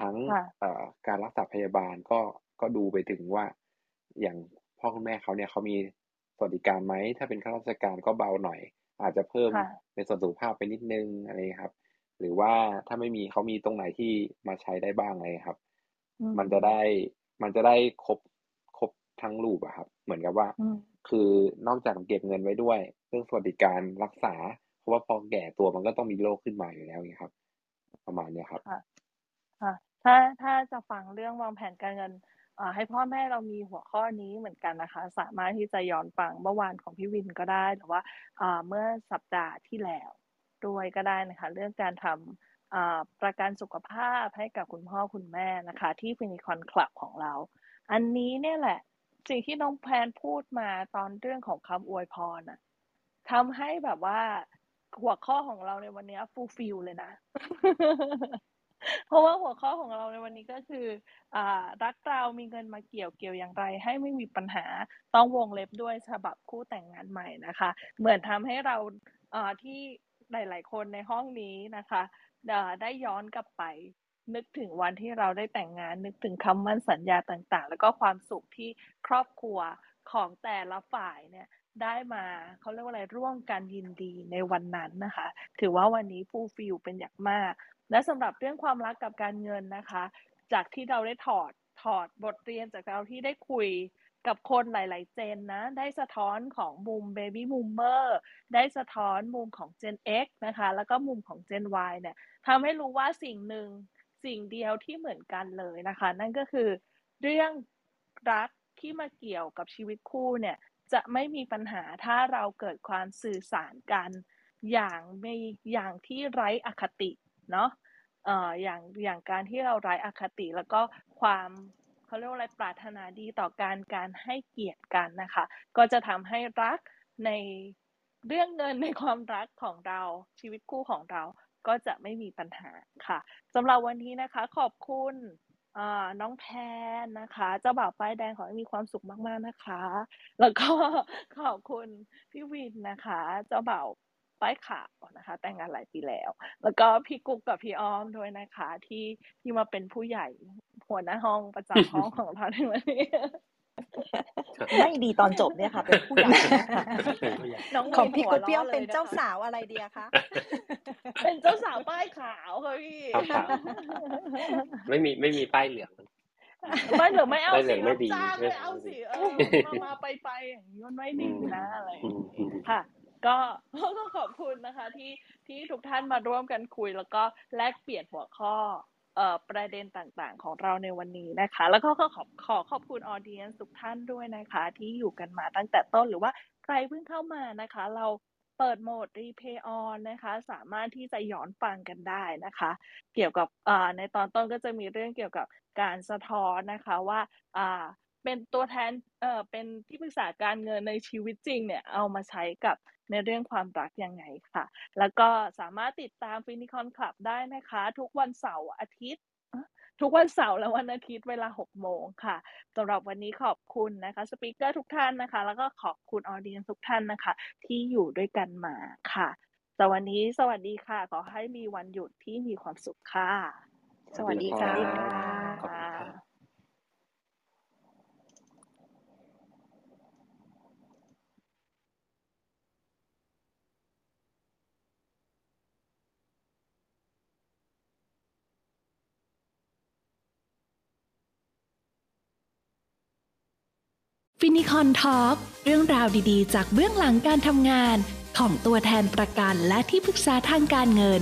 ทั้งค่ะเอ่อการรักษาพยาบาลก็ก็ดูไปถึงว่า อย่างพ่อคุณแม่เขาเนี่ยเขามีสวัสดิการไหมถ้าเป็นข้าราชการก็เบาหน่อย อาจจะเพิ่มค่ะในส่วนสุขภาพไปนิดนึงอะไรครับ หรือว่าถ้าไม่มีเขามีตรงไหนที่มาใช้ได้บ้างอะไรครับอืมมันจะได้มันจะได้ครบครบทั้งรูปอะครับ เหมือนกับว่าอืมคือนอกจากเก็บเงินไว้ด้วย เรื่องสวัสดิการรักษา เพราะว่าพอแก่ตัวมันก็ต้องมีโรคขึ้นมาอยู่แล้วไงครับ ประมาณเนี้ยครับค่ะค่ะถ้าถ้าจะฟังเรื่องวางแผนการเงินอ่าให้พ่อแม่เรามีหัวข้อนี้เหมือนกันนะคะ สามารถที่จะย้อนฟังเมื่อวานของพี่วินก็ได้หรือว่าอ่าเมื่อสัปดาห์ที่แล้ว ด้วยก็ได้นะคะ เรื่องการทำประกันสุขภาพให้กับคุณพ่อคุณแม่นะคะ ที่ Finicon Club ของเรา อันนี้เนี่ยแหละ สิ่งที่น้องแพนพูดมาตอนเรื่องของคำอวยพรน่ะทำให้แบบว่าหัวข้อของเราในวันนี้ fulfill เลยนะ เพราะว่าหัวข้อของเราในวันนี้ก็คืออรักเรามีเงินมาเกี่ยวเกี่ยวอย่างไร ให้ไม่มีปัญหาต้องวงเล็บด้วยฉบับคู่แต่งงานใหม่นะคะ เหมือนทำให้เราที่ หลาย ๆ คนในห้องนี้นะคะอ่าได้ย้อนกลับไป นึกถึงวันที่เราได้แต่งงาน นึกถึงคำมั่นสัญญาต่างๆ แล้วก็ความสุขที่ครอบครัวของแต่ละฝ่ายเนี่ยได้มาเขาเรียกว่าอะไรร่วมกันยินดีในวันนั้นนะคะ ถือว่าวันนี้ฟูลฟิลเป็นอย่างมาก และสำหรับเรื่องความรักกับการเงินนะคะ จากที่เราได้ถอดถอดบทเรียนจากเราที่ได้คุย กับคนหลาย ๆ เจนนะ ได้สะท้อนของมุม Baby Boomer ได้สะท้อนมุมของ Gen X นะคะ แล้วก็มุมของ Gen Y เนี่ยทำให้รู้ว่าสิ่งหนึ่งสิ่งเดียวที่เหมือนกันเลยนะคะ นั่นก็คือเรื่องรักที่มาเกี่ยวกับชีวิตคู่เนี่ยจะไม่มีปัญหาถ้าเราเกิดความสื่อสารกัน อย่างมีอย่างที่ไร้อคติเนาะเอ่ออย่างอย่างการที่เราไร้อคติแล้วก็ความ เขาเรียกว่าอะไรปรารถนาดีต่อการการให้เกียรติกันนะคะ ก็จะทำให้รักในเรื่องเงินในความรักของเราชีวิตคู่ของเราก็จะไม่มีปัญหาค่ะสำหรับวันนี้นะคะ ขอบคุณน้องแพนนะคะเจ้าบ่าวป้ายแดงขอให้มีความสุขมาก ๆนะคะ แล้วก็ขอบคุณพี่วินนะคะ เจ้าบ่าวป้ายขาวนะคะ แต่งงานหลายปีแล้ว แล้วก็พี่กุ๊กกับพี่อ้อมด้วยนะคะ ที่ที่มาเป็นผู้ใหญ่ หัวหน้าห้องประจำห้องของเราในวันนี้ไม่ดีตอนจบเนี่ยค่ะ เป็นผู้ใหญ่นะคะเป็นผู้ใหญ่น้องของวินพี่หัวกุ๊ดเราะเปี้ยวลเป็นเจ้านะคะสาวอะไรเดียคะเป็นเจ้าสาวป้ายขาวค่ะพี่ขาวไม่มีไม่มีป้ายเหลืองไม่เหลืองไม่เอาไม่เหลืสิองไม่รับดีจ้างไม่ไม่เอาสิเออมามาไปไปอย่างนี้มันไม่ดีนะอะไรอย่างอืมนี้อืมค่ะก็ก็ขอบคุณนะคะที่ที่ทุกท่านมาร่วมกันคุยแล้วก็แลกเปลี่ยนหัวข้อเอ่อ ประเด็นต่างๆ ของเราในวันนี้นะคะ แล้วก็ขอขอบขอขอบคุณออเดียนทุกท่านด้วยนะคะ ที่อยู่กันมาตั้งแต่ต้นหรือว่าใครเพิ่งเข้ามานะคะ เราเปิดโหมด Replay on นะคะ สามารถที่จะย้อนฟังกันได้นะคะ เกี่ยวกับในตอนต้นก็จะมีเรื่องเกี่ยวกับการสะท้อนนะคะว่าเป็นตัวแทนเป็นที่ปรึกษาการเงินในชีวิตจริงเนี่ยเอามาใช้กับ ในเรื่องความรักยังไงค่ะ แล้วก็สามารถติดตามฟินิคอนคลับได้นะคะ ทุกวันเสาร์อาทิตย์เอ๊ะทุกวันเสาร์และวันอาทิตย์เวลา 6 โมงค่ะสำหรับวันนี้ขอบคุณนะคะสปีกเกอร์ทุกท่านนะคะ แล้วก็ขอบคุณออเดียนทุกท่านนะคะ ที่อยู่ด้วยกันมาค่ะสำหรับวันนี้สวัสดีค่ะ ขอให้มีวันหยุดที่มีความสุขค่ะ สวัสดีค่ะ ขอบคุณครับ Finicon Talk เรื่องราวดีๆ จากเบื้องหลังการทำงาน ของตัวแทนประกันและที่ปรึกษาทางการเงิน